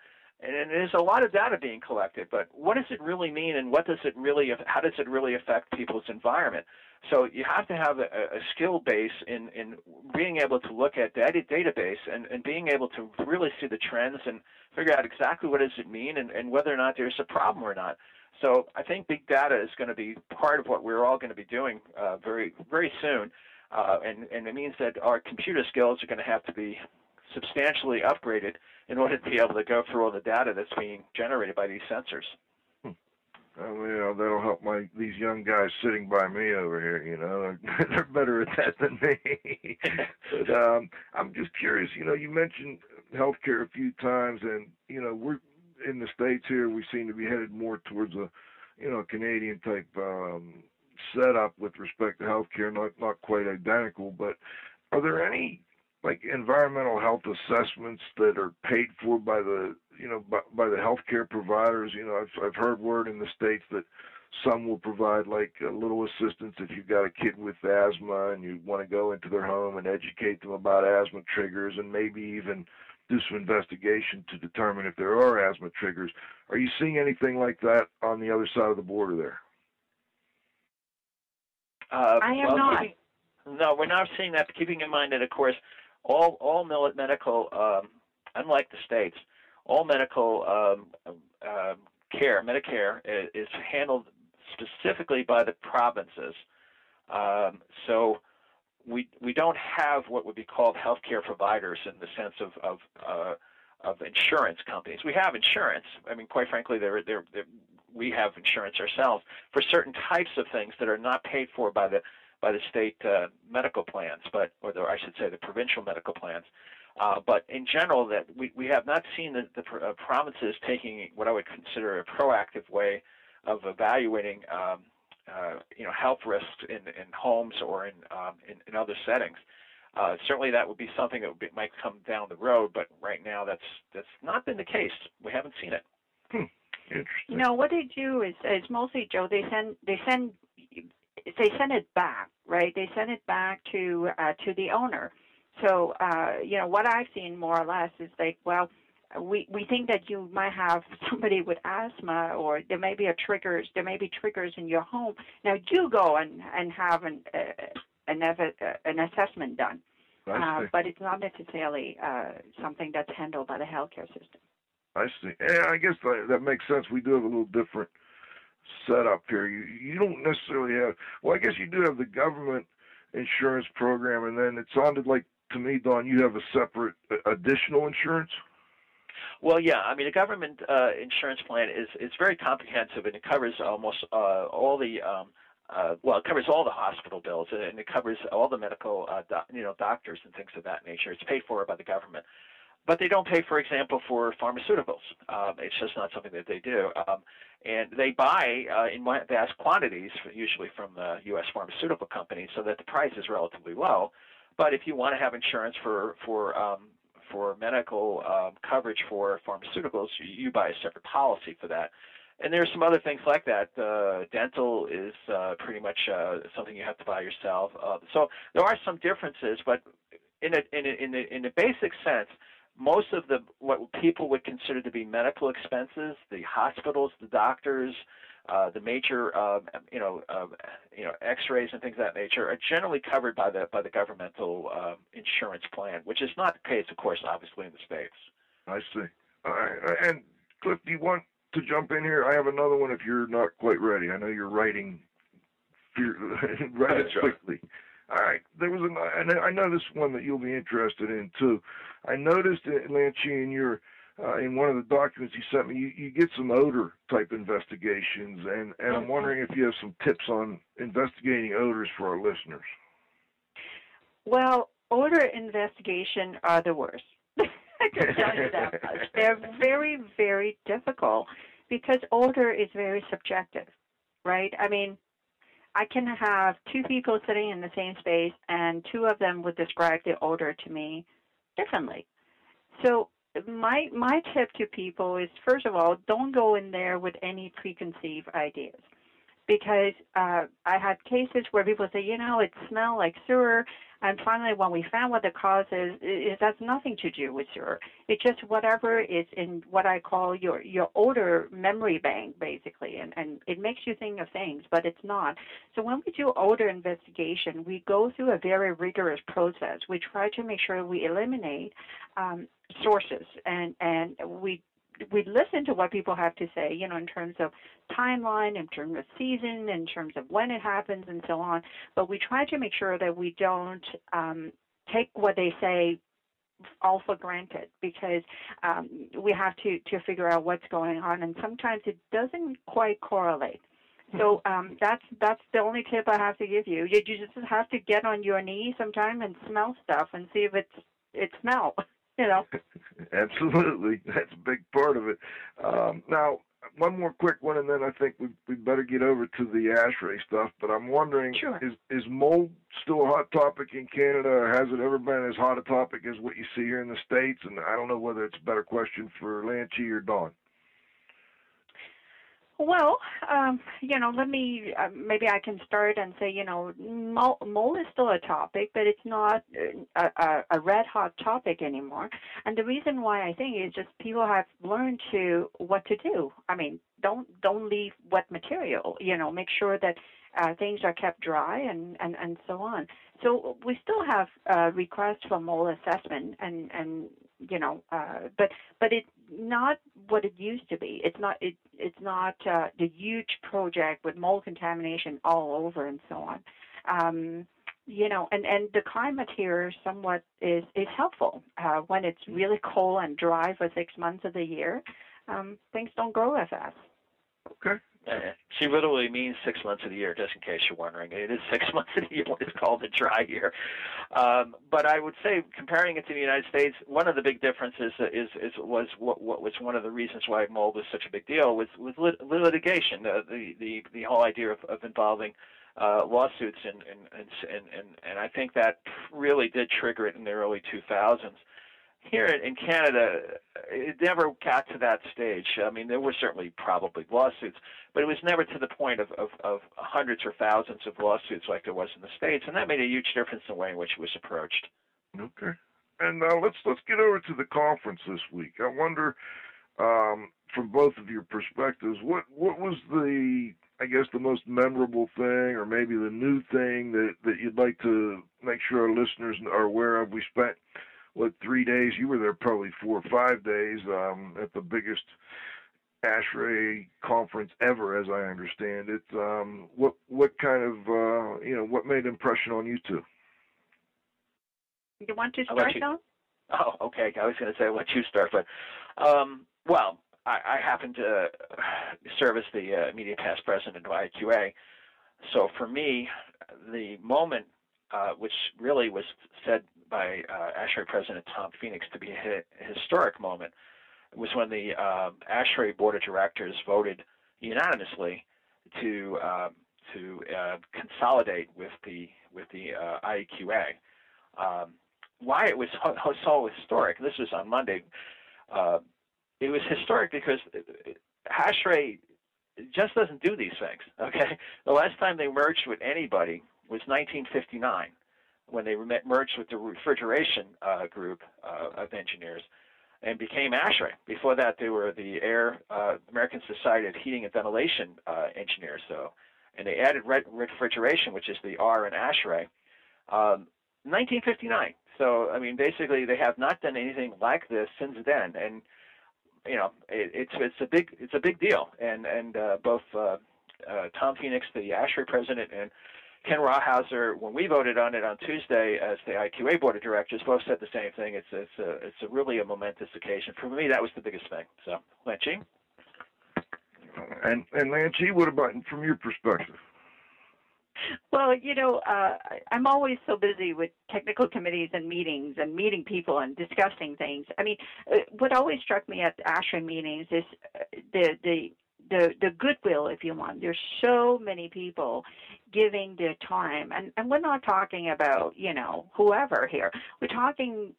And there's a lot of data being collected, but what does it really mean and what does it really, how does it really affect people's environment? So you have to have a, a skill base in, in being able to look at data database and, and being able to really see the trends and figure out exactly what does it mean and, and whether or not there's a problem or not. So I think big data is going to be part of what we're all going to be doing uh, very very soon, uh, and and it means that our computer skills are going to have to be substantially upgraded in order to be able to go through all the data that's being generated by these sensors. Oh, you know, that'll help my these young guys sitting by me over here. You know, they're, they're better at that than me. but um, I'm just curious. You know, you mentioned healthcare a few times, and you know, we're in the states here. We seem to be headed more towards a, you know, Canadian type um, setup with respect to healthcare. Not not quite identical, but are there any like environmental health assessments that are paid for by the you know by, by the healthcare providers you know I've I've heard word in the states that some will provide like a little assistance if you've got a kid with asthma and you want to go into their home and educate them about asthma triggers and maybe even do some investigation to determine if there are asthma triggers. Are you seeing anything like that on the other side of the border there? Uh, I am well, not. keeping- no, we're not seeing that. Keeping in mind that, of course, all all medical, um, unlike the states, all medical um, um, care, Medicare, is, is handled specifically by the provinces. Um, so we we don't have what would be called healthcare providers in the sense of of uh, of insurance companies. We have insurance. I mean, quite frankly, they're, they're, they're, we have insurance ourselves for certain types of things that are not paid for by the by the state uh, medical plans, but or the, I should say the provincial medical plans. Uh, but in general, that we, we have not seen the, the pr- uh, provinces taking what I would consider a proactive way of evaluating um, uh, you know health risks in, in homes or in, um, in in other settings. Uh, certainly, that would be something that would be, might come down the road, but right now that's that's not been the case. We haven't seen it. Interesting. You know what they do is is mostly Joe. They send they send they send it back, right? They send it back to uh, to the owner. So uh, you know what I've seen more or less is like, well, we we think that you might have somebody with asthma, or there may be a triggers. There may be triggers in your home. Now you go and and have an uh, an, ev- uh, an assessment done, I uh, but it's not necessarily uh, something that's handled by the healthcare system. I see. Yeah, I guess that, that makes sense. We do have a little different setup here. You you don't necessarily have. Well, I guess you do have the government insurance program, and then it sounded like to me, Don, you have a separate additional insurance. Well, yeah. I mean, the government uh, insurance plan is is very comprehensive, and it covers almost uh, all the um, uh, well, it covers all the hospital bills, and it covers all the medical, uh, you know, doctors and things of that nature. It's paid for by the government, but they don't pay, for example, for pharmaceuticals. Um, it's just not something that they do, um, and they buy uh, in vast quantities, usually from the U.S. pharmaceutical companies, so that the price is relatively low. But if you want to have insurance for for um, for medical um, coverage for pharmaceuticals, you, you buy a separate policy for that. And there's some other things like that. Uh, dental is uh, pretty much uh, something you have to buy yourself. Uh, so there are some differences, but in a, in a, in a, in a basic sense, most of the what people would consider to be medical expenses, the hospitals, the doctors, uh, the major, uh, you know, uh, you know, X-rays and things of that nature are generally covered by the by the governmental uh, insurance plan, which is not the case, of course, obviously in the states. I see. All right. And Cliff, do you want to jump in here? I have another one if you're not quite ready. I know you're writing fear, writing Sure. quickly. All right. There was an, and I know this one that you'll be interested in too. I noticed in Lanchi in your uh, in one of the documents you sent me, you, you get some odor type investigations, and and I'm wondering if you have some tips on investigating odors for our listeners. Well, odor investigation are the worst. I can tell you that much. They're very, very difficult because odor is very subjective, right? I mean, I can have two people sitting in the same space, and two of them would describe the odor to me differently. So my my tip to people is first of all, don't go in there with any preconceived ideas. Because uh, I had cases where people say, you know, it smelled like sewer, and finally, when we found what the cause is, it, has nothing to do with sewer. It's just whatever is in what I call your your odor memory bank, basically, and and it makes you think of things, but it's not. So when we do odor investigation, we go through a very rigorous process. We try to make sure we eliminate um, sources, and and we we listen to what people have to say, you know, in terms of timeline, in terms of season, in terms of when it happens, and so on. But we try to make sure that we don't um, take what they say all for granted because um, we have to, to figure out what's going on, and sometimes it doesn't quite correlate. So um, that's that's the only tip I have to give you. You, you just have to get on your knee sometime and smell stuff and see if it's it smell. You know. Absolutely, that's a big part of it. Um, now, one more quick one, and then I think we we better get over to the ASHRAE stuff. But I'm wondering, Sure. is is mold still a hot topic in Canada, or has it ever been as hot a topic as what you see here in the states? And I don't know whether it's a better question for Lanchi or Don. Well, um, you know, let me uh, maybe I can start and say, you know, mold, mold is still a topic, but it's not uh, a, a, a red hot topic anymore. And the reason why I think is just people have learned to what to do. I mean, don't don't leave wet material. You know, make sure that uh, things are kept dry and, and, and so on. So we still have uh, requests for mold assessment and and you know, uh, but but it's not what it used to be. It's not it it's not uh, the huge project with mold contamination all over and so on. Um, you know, and and the climate here somewhat is is helpful uh, when it's really cold and dry for six months of the year. Um, things don't grow as fast. Okay. She literally means six months of the year, just in case you're wondering. It is six months of the year it's called the dry year. Um, but I would say, comparing it to the United States, one of the big differences is, is was what, what was one of the reasons why mold was such a big deal was was lit, litigation. Uh, the the the whole idea of, of involving uh, lawsuits and and, and and and I think that really did trigger it in the early 2000s. Here in Canada, it never got to that stage. I mean, there were certainly probably lawsuits, but it was never to the point of, of, of hundreds or thousands of lawsuits like there was in the states, and that made a huge difference in the way in which it was approached. Okay. And uh, let's let's get over to the conference this week. I wonder, um, from both of your perspectives, what what was the I guess the most memorable thing, or maybe the new thing that that you'd like to make sure our listeners are aware of? We spent what three days? You were there probably four or five days um, at the biggest ASHRAE conference ever, as I understand it. Um, what what kind of uh, you know what made impression on you two? You want to start, you? Don? Oh, okay. I was going to say let you start, but um, well, I, I happen to serve as the uh, immediate past president of IAQA. So for me, the moment uh, which really was said by uh, ASHRAE President Tom Phoenix to be a historic moment was when the um ASHRAE Board of Directors voted unanimously to uh, to uh, consolidate with the with the uh, IAQA. Um, why it was so, historic? This was on Monday. Uh, it was historic because ASHRAE just doesn't do these things. Okay, the last time they merged with anybody was 1959 when they merged with the refrigeration uh, group uh, of engineers and became ASHRAE. Before that, they were the Air uh, American Society of Heating and Ventilation uh, Engineers. So, and they added re- refrigeration, which is the R in ASHRAE, um, 1959. So, I mean, basically, they have not done anything like this since then, and you know, it, it's it's a big it's a big deal. And and uh, both uh, Tom Phoenix, the ASHRAE president, and Ken Rawhauser, when we voted on it on Tuesday as the IAQA board of directors, both said the same thing. It's it's a it's a really a momentous occasion. For me, that was the biggest thing. So, Lanchi? And and Lanchi, what about from your perspective? Well, you know, uh, I- I'm always so busy with technical committees and meetings and meeting people and discussing things. I mean, uh, what always struck me at ASHRAE meetings is uh, the the the the goodwill, if you want. There's so many people giving their time, and and we're not talking about you know whoever here. We're talking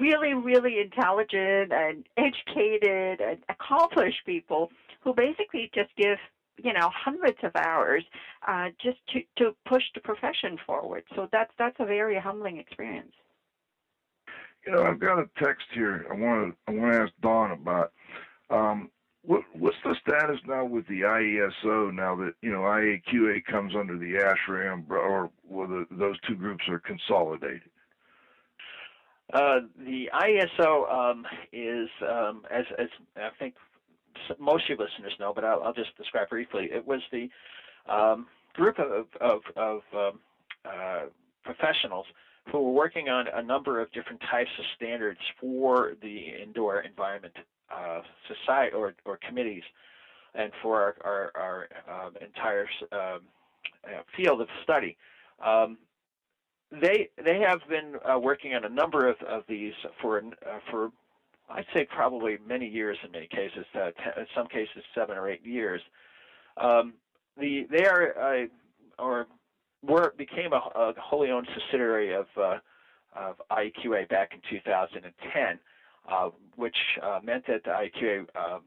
really, really intelligent and educated and accomplished people who basically just give you know hundreds of hours uh, just to, to push the profession forward. So that's that's a very humbling experience. You know, I've got a text here. I want to I want to ask Don about. Um, what what's the status now with the IESO now that you know IAQA comes under the umbrella, or whether those two groups are consolidated? Uh, the ISO um, is, um, as, as I think most of your listeners know, but I'll, I'll just describe briefly. It was the um, group of, of, of um, uh, professionals who were working on a number of different types of standards for the indoor environment uh, society or, or committees, and for our, our, our um, entire um, uh, field of study. Um, they they have been uh, working on a number of, of these for uh, for I'd say probably many years in many cases, uh, in some cases seven or eight years. Um, the they are uh, or were became a, a wholly owned subsidiary of of IAQA back in 2010, uh, which uh, meant that the IAQA uh,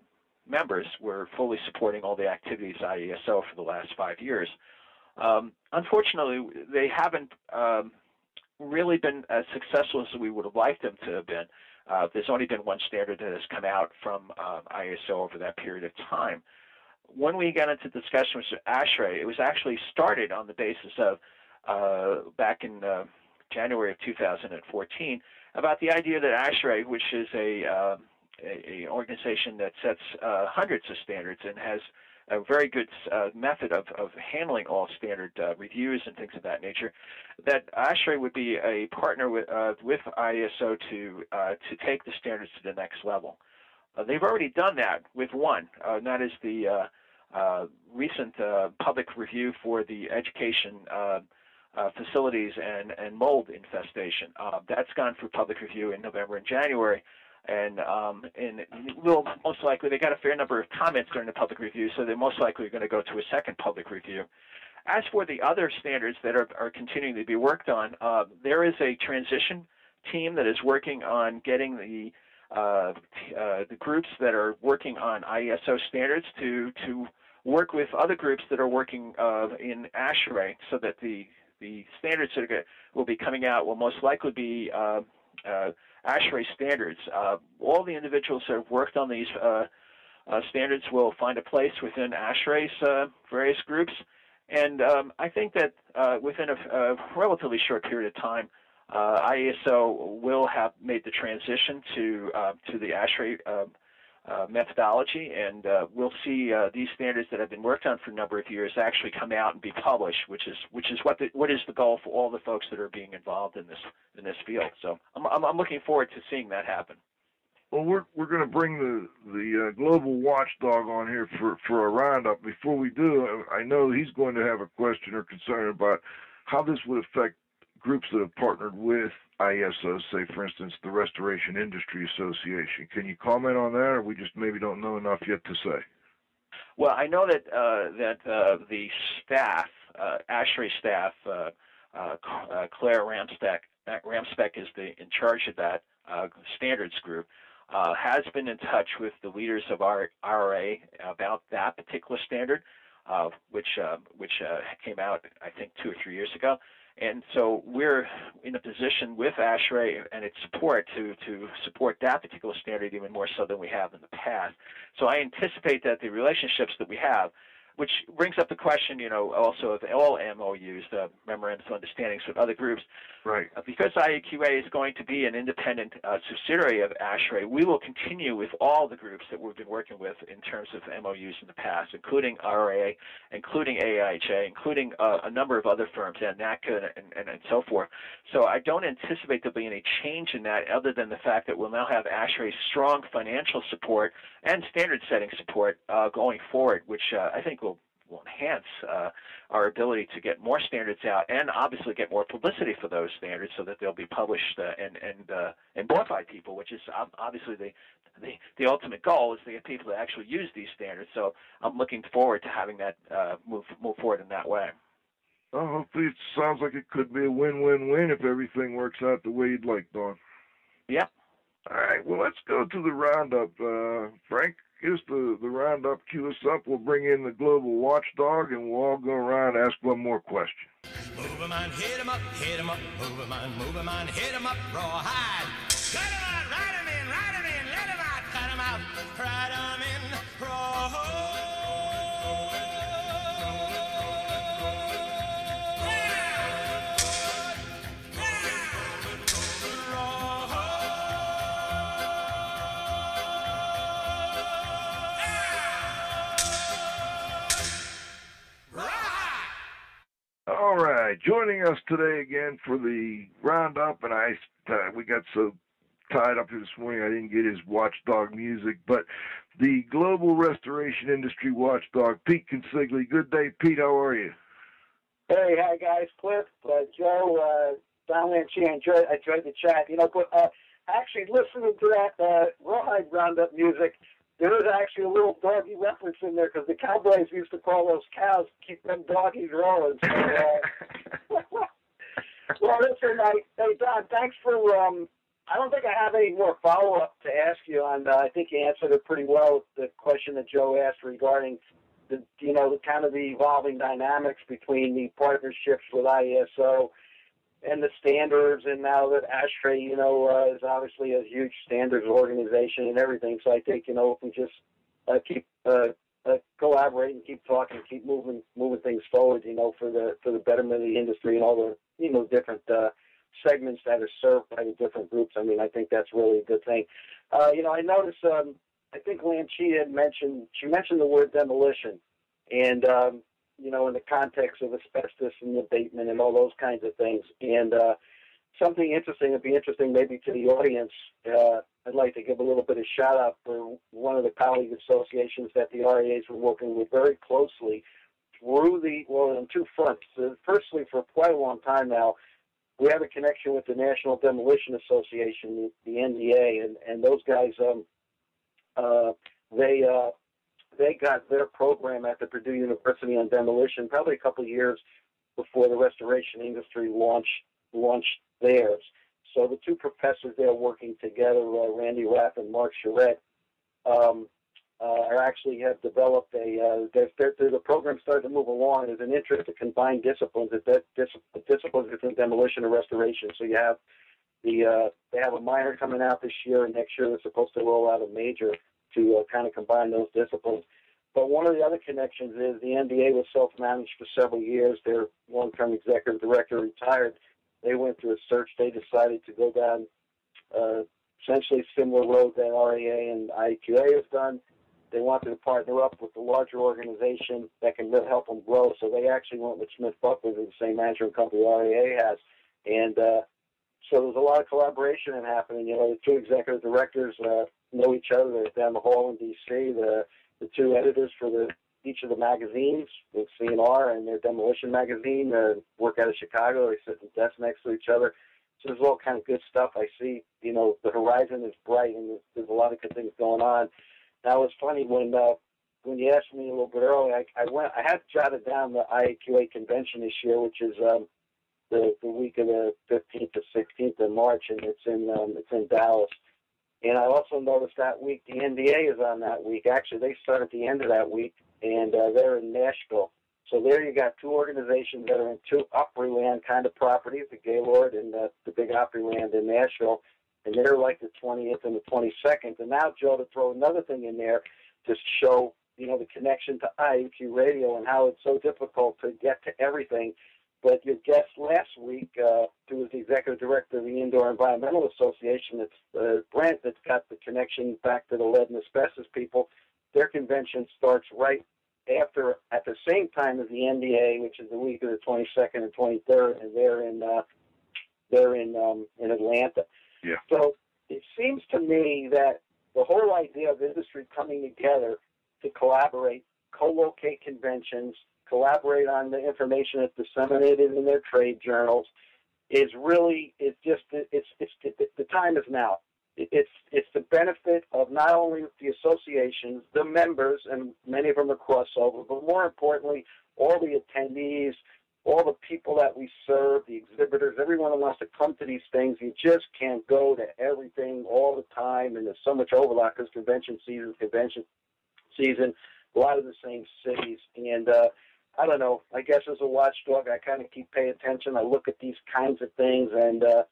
members were fully supporting all the activities IESO for the last five years. Um, unfortunately, they haven't um, really been as successful as we would have liked them to have been. Uh, there's only been one standard that has come out from um, ISO over that period of time. When we got into discussion with ASHRAE, it was actually started on the basis of uh, back in uh, January of 2014 about the idea that ASHRAE, which is a, uh, a, a organization that sets uh, hundreds of standards and has a very good uh, method of, of handling all standard uh, reviews and things of that nature, that ASHRAE would be a partner with, uh, with ISO to, uh, to take the standards to the next level. Uh, they've already done that with one, uh, and that is the recent public review for the education facilities and, and mold infestation. that's gone through public review in November and January and um, and will most likely they got a fair number of comments during the public review, so they're most likely going to go to a second public review. As for the other standards that are, are continuing to be worked on, uh, there is a transition team that is working on getting the uh, uh, the groups that are working on ISO standards to to work with other groups that are working uh, in ASHRAE so that the the standards that will be coming out will most likely be uh, uh, ASHRAE standards. Uh, all the individuals that have worked on these uh, uh, standards will find a place within ASHRAE's uh, various groups. And um, I think that within a, a, relatively short period of time, ISO will have made the transition to to the ASHRAE uh, methodology, and uh, we'll see uh, these standards that have been worked on for a number of years actually come out and be published, which is which is what the, what is the goal for all the folks that are being involved in this in this field. So I'm I'm, I'm looking forward to seeing that happen. Well, we're we're going to bring the the uh, global watchdog on here for for a roundup. Before we do, I know he's going to have a question or concern about how this would affect groups that have partnered with ISO, say, for instance, the Restoration Industry Association. Can you comment on that, or we just maybe don't know enough yet to say? Well, I know that uh, that uh, the staff, uh, ASHRAE staff, uh, uh, uh, Claire Ramspeck, Ramspeck is the in charge of that standards group. has been in touch with the leaders of our RA about that particular standard, which which came out I think two or three years ago. And so we're in a position with ASHRAE and its support to, to support that particular standard even more so than we have in the past. So I anticipate that the relationships that we have which brings up the question, you know, also of all MOUs, the memorandums of understandings with other groups. Right. Uh, because IAQA is going to be an independent uh, subsidiary of ASHRAE, we will continue with all the groups that we've been working with in terms of MOUs in the past, including RA, including AIHA, including uh, a number of other firms, and NADCA and, and, and, so forth. So I don't anticipate there'll be any change in that other than the fact that we'll now have ASHRAE's strong financial support and standard setting support uh, going forward, which uh, I think will will enhance uh, our ability to get more standards out and obviously get more publicity for those standards so that they'll be published uh, and and uh, and bought by people, which is obviously the, the the ultimate goal is to get people to actually use these standards. So I'm looking forward to having that uh, move move forward in that way. Well, hopefully it sounds like it could be a win-win-win if everything works out the way you'd like, Don. Yep. All right. Well, let's go to the roundup. Uh, Frank, Here's the, the roundup. Cue us up. We'll bring in the global watchdog, and we'll all go around and ask one more question. Move on, hit up, hit up, move on, move on, hit up. Cut out, ride in, ride in, let out, cut out, joining us today again for the roundup, and I uh, we got so tied up this morning I didn't get his watchdog music, but the global restoration industry watchdog, Pete Consigli. Good day, Pete. How are you? Hey, hi guys, Cliff, uh, Joe, uh, Don Lanchi. I enjoyed, I enjoyed the chat. You know, but uh, actually listening to that uh, rawhide roundup music there is actually a little doggy reference in there because the cowboys used to call those cows keep them doggies rolling. Uh, well, listen, I, hey Don, thanks for. Um, I don't think I have any more follow up to ask you on. Uh, I think you answered it pretty well. The question that Joe asked regarding the, you know, the kind of the evolving dynamics between the partnerships with ISO and the standards, and now that ASHRAE, you know, uh, is obviously a huge standards organization and everything. So I think, you know, if we just uh, keep uh, uh, collaborate and keep talking, keep moving moving things forward, you know, for the for the betterment of the industry and all the you know different uh, segments that are served by the different groups. I mean, I think that's really a good thing. Uh, you know, I noticed. Um, I think Lan Chi had mentioned she mentioned the word demolition, and um, you know, in the context of asbestos and abatement and all those kinds of things. And uh, something interesting, it'd be interesting maybe to the audience. Uh, I'd like to give a little bit of shout out for one of the colleague associations that the REAs were working with very closely through the, well, on two fronts. Uh, firstly, for quite a long time now, we have a connection with the National Demolition Association, the, the NDA, and, and those guys, um, uh, they uh, they got their program at the Purdue University on demolition probably a couple of years before the restoration industry launched launched theirs. So the two professors there working together, uh, Randy Rapp and Mark Charette, um, uh, are actually have developed a. Uh, there's, there, there's a program started to move along. There's an interest to combine disciplines, the dis, disciplines between demolition and restoration. So you have the uh, they have a minor coming out this year, and next year they're supposed to roll out a major to uh, kind of combine those disciplines. But one of the other connections is the NDA was self-managed for several years. Their long-term executive director retired. They went through a search. They decided to go down uh, essentially similar road that REA and IAQA has done. They wanted to partner up with a larger organization that can really help them grow. So they actually went with SmithBucklin, the same management company REA has. And uh, so there's a lot of collaboration happening. You know, the two executive directors uh, know each other. They're down the hall in D.C. The the two editors for the each of the magazines, the CNR and their Demolition magazine, uh, work out of Chicago. They sit at the desk next to each other. So there's all kind of good stuff. I see, you know, the horizon is bright and there's, there's a lot of good things going on. Now it's funny when uh, when you asked me a little bit earlier, I, I went, I had jotted down the IAQA convention this year, which is um, the the week of the 15th to 16th of March, and it's in um, it's in Dallas. And I also noticed that week the NDA is on that week. Actually, they start at the end of that week, and uh, they're in Nashville. So there you got two organizations that are in two Opryland kind of properties, the Gaylord and the, the big Opryland in Nashville, and they're like the 20th and the 22nd. And now, Joe, to throw another thing in there to show, you know, the connection to IAQ Radio and how it's so difficult to get to everything. But your guest last week, uh, who was the executive director of the Indoor Environmental Association, it's uh, Brent that's got the connection back to the lead and asbestos people. Their convention starts right after, at the same time as the NDA, which is the week of the 22nd and 23rd, and they're in uh, they're in um, in Atlanta. Yeah. So it seems to me that the whole idea of industry coming together to collaborate, co-locate conventions, collaborate on the information that's disseminated in their trade journals is really it's just it's it's, it's the time is now. It's it's the benefit of not only the associations the members and many of them are crossover but more importantly all the attendees all the people that we serve the exhibitors everyone who wants to come to these things. You just can't go to everything all the time and there's so much overlap because convention season convention season a lot of the same cities. And uh I don't know. I guess as a watchdog, I kind of keep paying attention. I look at these kinds of things, and uh,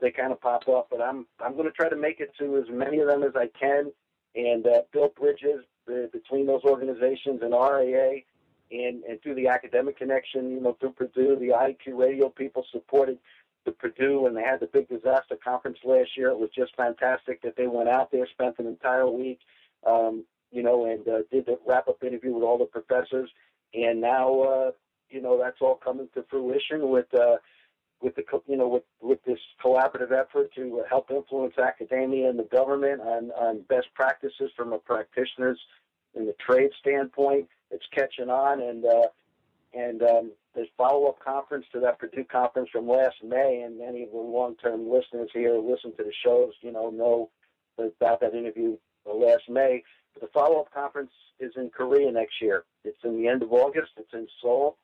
they kind of pop up. But I'm I'm going to try to make it to as many of them as I can, and uh, build bridges between those organizations and RAA, and and through the academic connection, you know, through Purdue, the IAQ Radio people supported the Purdue, and they had the big disaster conference last year. It was just fantastic that they went out there, spent an entire week, um, you know, and uh, did the wrap up interview with all the professors and now uh, you know that's all coming to fruition with uh, with the you know with with this collaborative effort to help influence academia and the government on on best practices from a practitioner's in the trade standpoint. It's catching on, and uh, and um, there's follow-up conference to that Purdue conference from last May, and many of the long-term listeners here listen to the shows, you know, know about that interview last May. The follow-up conference is in Korea next year. It's in the end of August. It's in Seoul,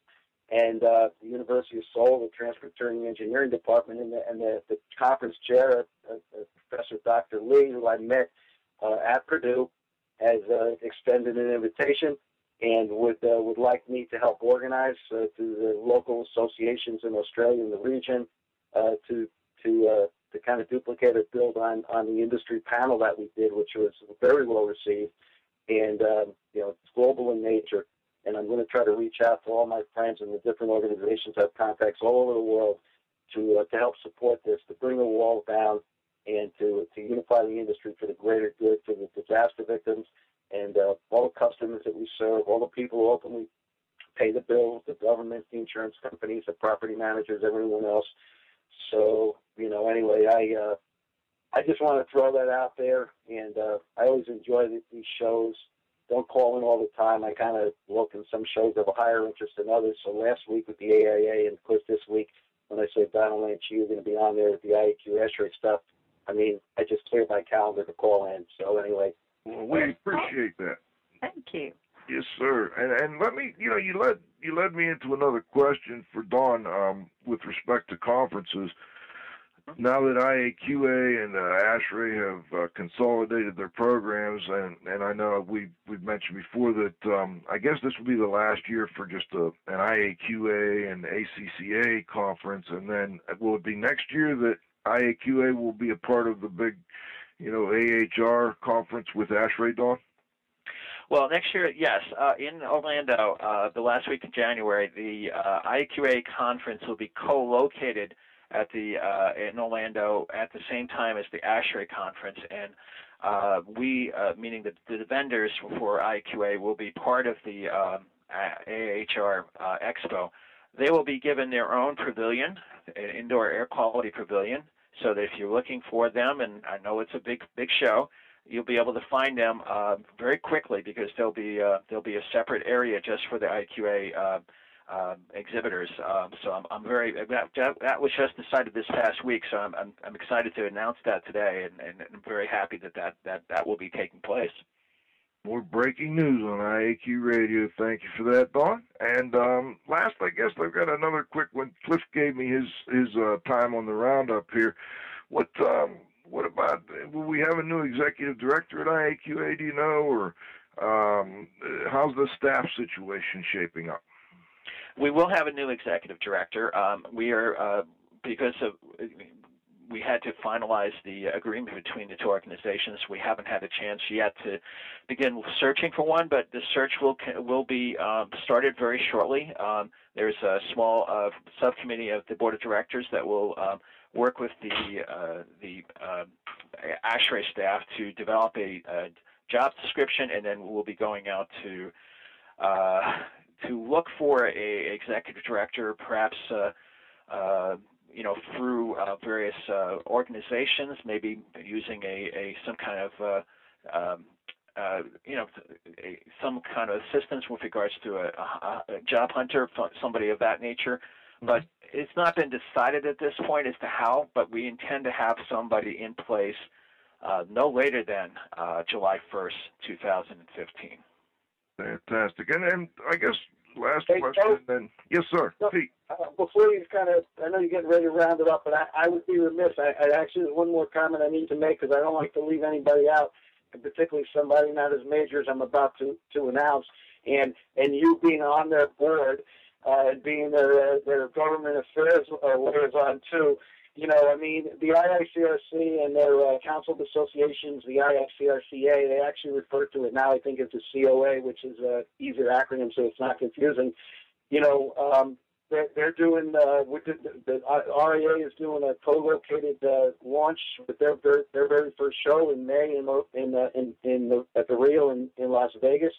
and uh, the University of Seoul, the Transportation Engineering Department, and the, and the, the conference chair, uh, uh, Professor Dr. Lee, who I met uh, at Purdue, has uh, extended an invitation and would would like me to help organize through the local associations in Australia and the region to to to kind of duplicate or build on on the industry panel that we did, which was very well received and um, you know it's global in nature. And I'm going to try to reach out to all my friends in the different organizations, I have contacts all over the world to uh, to help support this, to bring the wall down, and to to unify the industry for the greater good for the disaster victims and uh, all the customers that we serve, all the people who ultimately pay the bills, the government, the insurance companies, the property managers, everyone else. So you know, anyway, I uh, I just want to throw that out there, and uh, I always enjoy these shows. Don't call in all the time. I kind of look in some shows of a higher interest than others. So last week with the AIA, and of course this week when I say Don and Lanchi, you're going to be on there with the IAQ ASHRAE stuff. I mean, I just cleared my calendar to call in. So anyway, well, we appreciate that. Thank you. Yes, sir. And and let me, you know, you led you led me into another question for Don um, with respect to conferences now that IAQA and uh, ASHRAE have uh, consolidated their programs, and, and I know we we've mentioned before that um, I guess this will be the last year for just a, an IAQA and ACCA conference, and then will it be next year that IAQA will be a part of the big, you know, AHR conference with ASHRAE, Don? Well, next year, yes, uh, in Orlando, uh, the last week of January, the uh, IAQA conference will be co-located at the uh, in Orlando at the same time as the ASHRAE conference, and uh, we, uh, meaning the, the vendors for IAQA, will be part of the um, AHR Expo. They will be given their own pavilion, an indoor air quality pavilion, so that if you're looking for them, and I know it's a big big show, you'll be able to find them uh, very quickly because there'll be uh, there'll be a separate area just for the IAQA uh, um, exhibitors. Um, so I'm, I'm very that, that was just decided this past week. So I'm I'm, I'm excited to announce that today, and, and I'm very happy that that that that will be taking place. More breaking news on IAQ Radio. Thank you for that, Don. And um, last, I guess I've got another quick one. Cliff gave me his his uh, time on the roundup here. What um, what about will we have a new executive director at IAQA? Do you know, or um, how's the staff situation shaping up? We will have a new executive director. Um, we are uh, because of we had to finalize the agreement between the two organizations. We haven't had a chance yet to begin searching for one, but the search will will be um, started very shortly. Um, there's a small uh, subcommittee of the board of directors that will um, work with the uh, the uh, ASHRAE staff to develop a, a, job description, and then we'll be going out to uh, to look for a executive director, perhaps uh, uh, you know through uh, various organizations, maybe using a, a some kind of um, uh, you know, a, some kind of assistance with regards to a, a, job hunter, somebody of that nature. But it's not been decided at this point as to how, but we intend to have somebody in place uh, no later than uh, July 1st, 2015. Fantastic. And then I guess last hey, question Joe, then. Yes, sir. No, Pete. Uh, before you kind of, I know you're getting ready to round it up, but I, I would be remiss. I, I actually, one more comment I need to make because I don't like to leave anybody out, and particularly somebody not as major as I'm about to, to announce. And, and you being on their board, uh, being their, their government affairs uh, liaison too. You know, I mean, the IICRC and their uh, council of associations, the IICRCA, they actually refer to it now, I think, as the COA, which is a easier acronym, so it's not confusing. You know, um, they're, they're doing, uh, the, the, is doing a co-located uh, launch with their, their their very first show in May in in uh, in, in the, at the Rio in, in Las Vegas.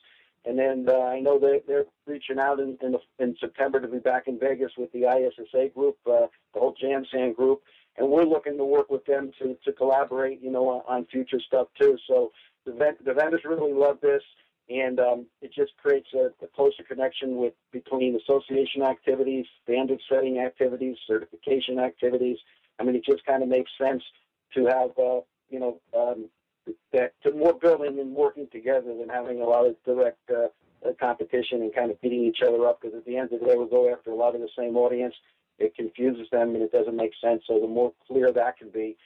And then uh, I know they, they're reaching out in, in, the, in September to be back in Vegas with the ISSA group, uh, the whole Jan San group, and we're looking to work with them to, to collaborate, you know, on, on future stuff too. So the, the vendors really love this, and um, it just creates a, a closer connection with between association activities, standard setting activities, certification activities. I mean, it just kind of makes sense to have, uh, you know, um, that to more building and working together than having a lot of direct uh, competition and kind of beating each other up. Because at the end of the day, we go after a lot of the same audience. It confuses them and it doesn't make sense. So the more clear that can be,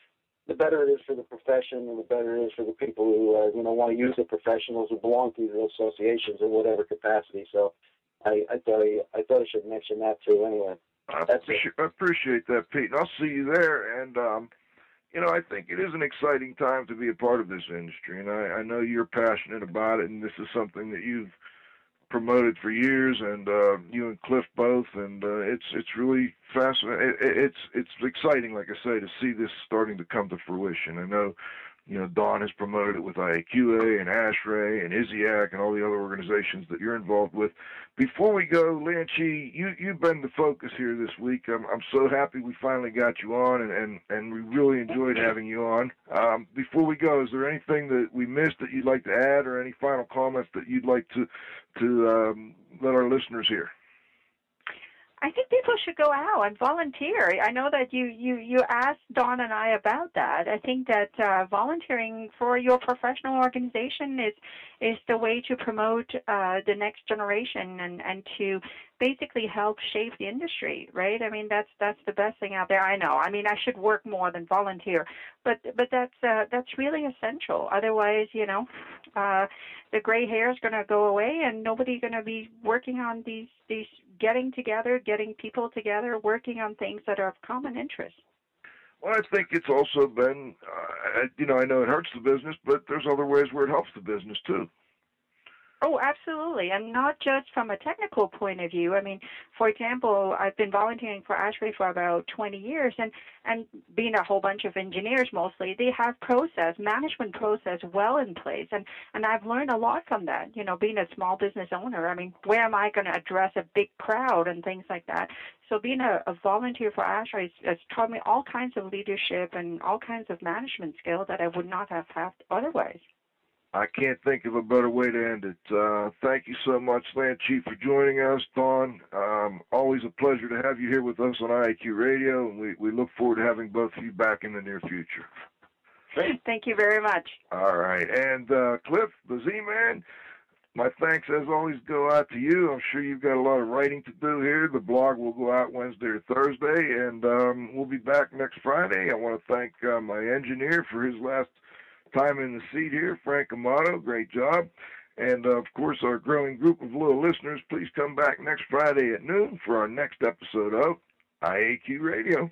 the better it is for the profession and the better it is for the people who uh, you know want to use the professionals who belong to these associations in whatever capacity. So I, I thought I, I thought I should mention that too. Anyway. I appreciate, I appreciate that, Pete. And I'll see you there. And um, you know, I think it is an exciting time to be a part of this industry, and I, I know you're passionate about it, and this is something that you've promoted for years, and uh, you and Cliff both, and uh, it's it's really fascinating. It, it's it's exciting, like I say, to see this starting to come to fruition. I know you know, Don has promoted it with IAQA and ASHRAE and ISIAQ and all the other organizations that you're involved with. Before we go, Lan Chi, you, you've been the focus here this week. I'm, I'm so happy we finally got you on, and, and, and we really enjoyed having you on. Um, before we go, is there anything that we missed that you'd like to add or any final comments that you'd like to, to um, let our listeners hear? I think people should go out and volunteer. I know that you you you asked Don and I about that. I think that uh, volunteering for your professional organization is is the way to promote uh, the next generation and and to basically help shape the industry, right? I mean, that's that's the best thing out there. I know. I mean, I should work more than volunteer, but but that's uh, that's really essential. Otherwise, you know, uh, the gray hair is going to go away, and nobody's going to be working on these these getting together, getting people together, working on things that are of common interest. Well, I think it's also been, uh, you know, I know it hurts the business, but there's other ways where it helps the business too. Oh, absolutely, and not just from a technical point of view. I mean, for example, I've been volunteering for ASHRAE for about 20 years, and and being a whole bunch of engineers mostly, they have process management process well in place, and and I've learned a lot from that. You know, being a small business owner, I mean, where am I going to address a big crowd and things like that? So being a, a volunteer for ASHRAE has, has taught me all kinds of leadership and all kinds of management skills that I would not have had otherwise. I can't think of a better way to end it. Uh, thank you so much, Lan Chi, for joining us, Don. Um, always a pleasure to have you here with us on IAQ Radio, and we, we look forward to having both of you back in the near future. Thank you very much. All right. And uh, Cliff, the Z-Man, my thanks as always go out to you. I'm sure you've got a lot of writing to do here. The blog will go out Wednesday or Thursday, and um, we'll be back next Friday. I want to thank uh, my engineer for his last – time in the seat here. Frank Amato, great job. And uh, of course, our growing group of loyal listeners, please come back next Friday at noon for our next episode of IAQ Radio.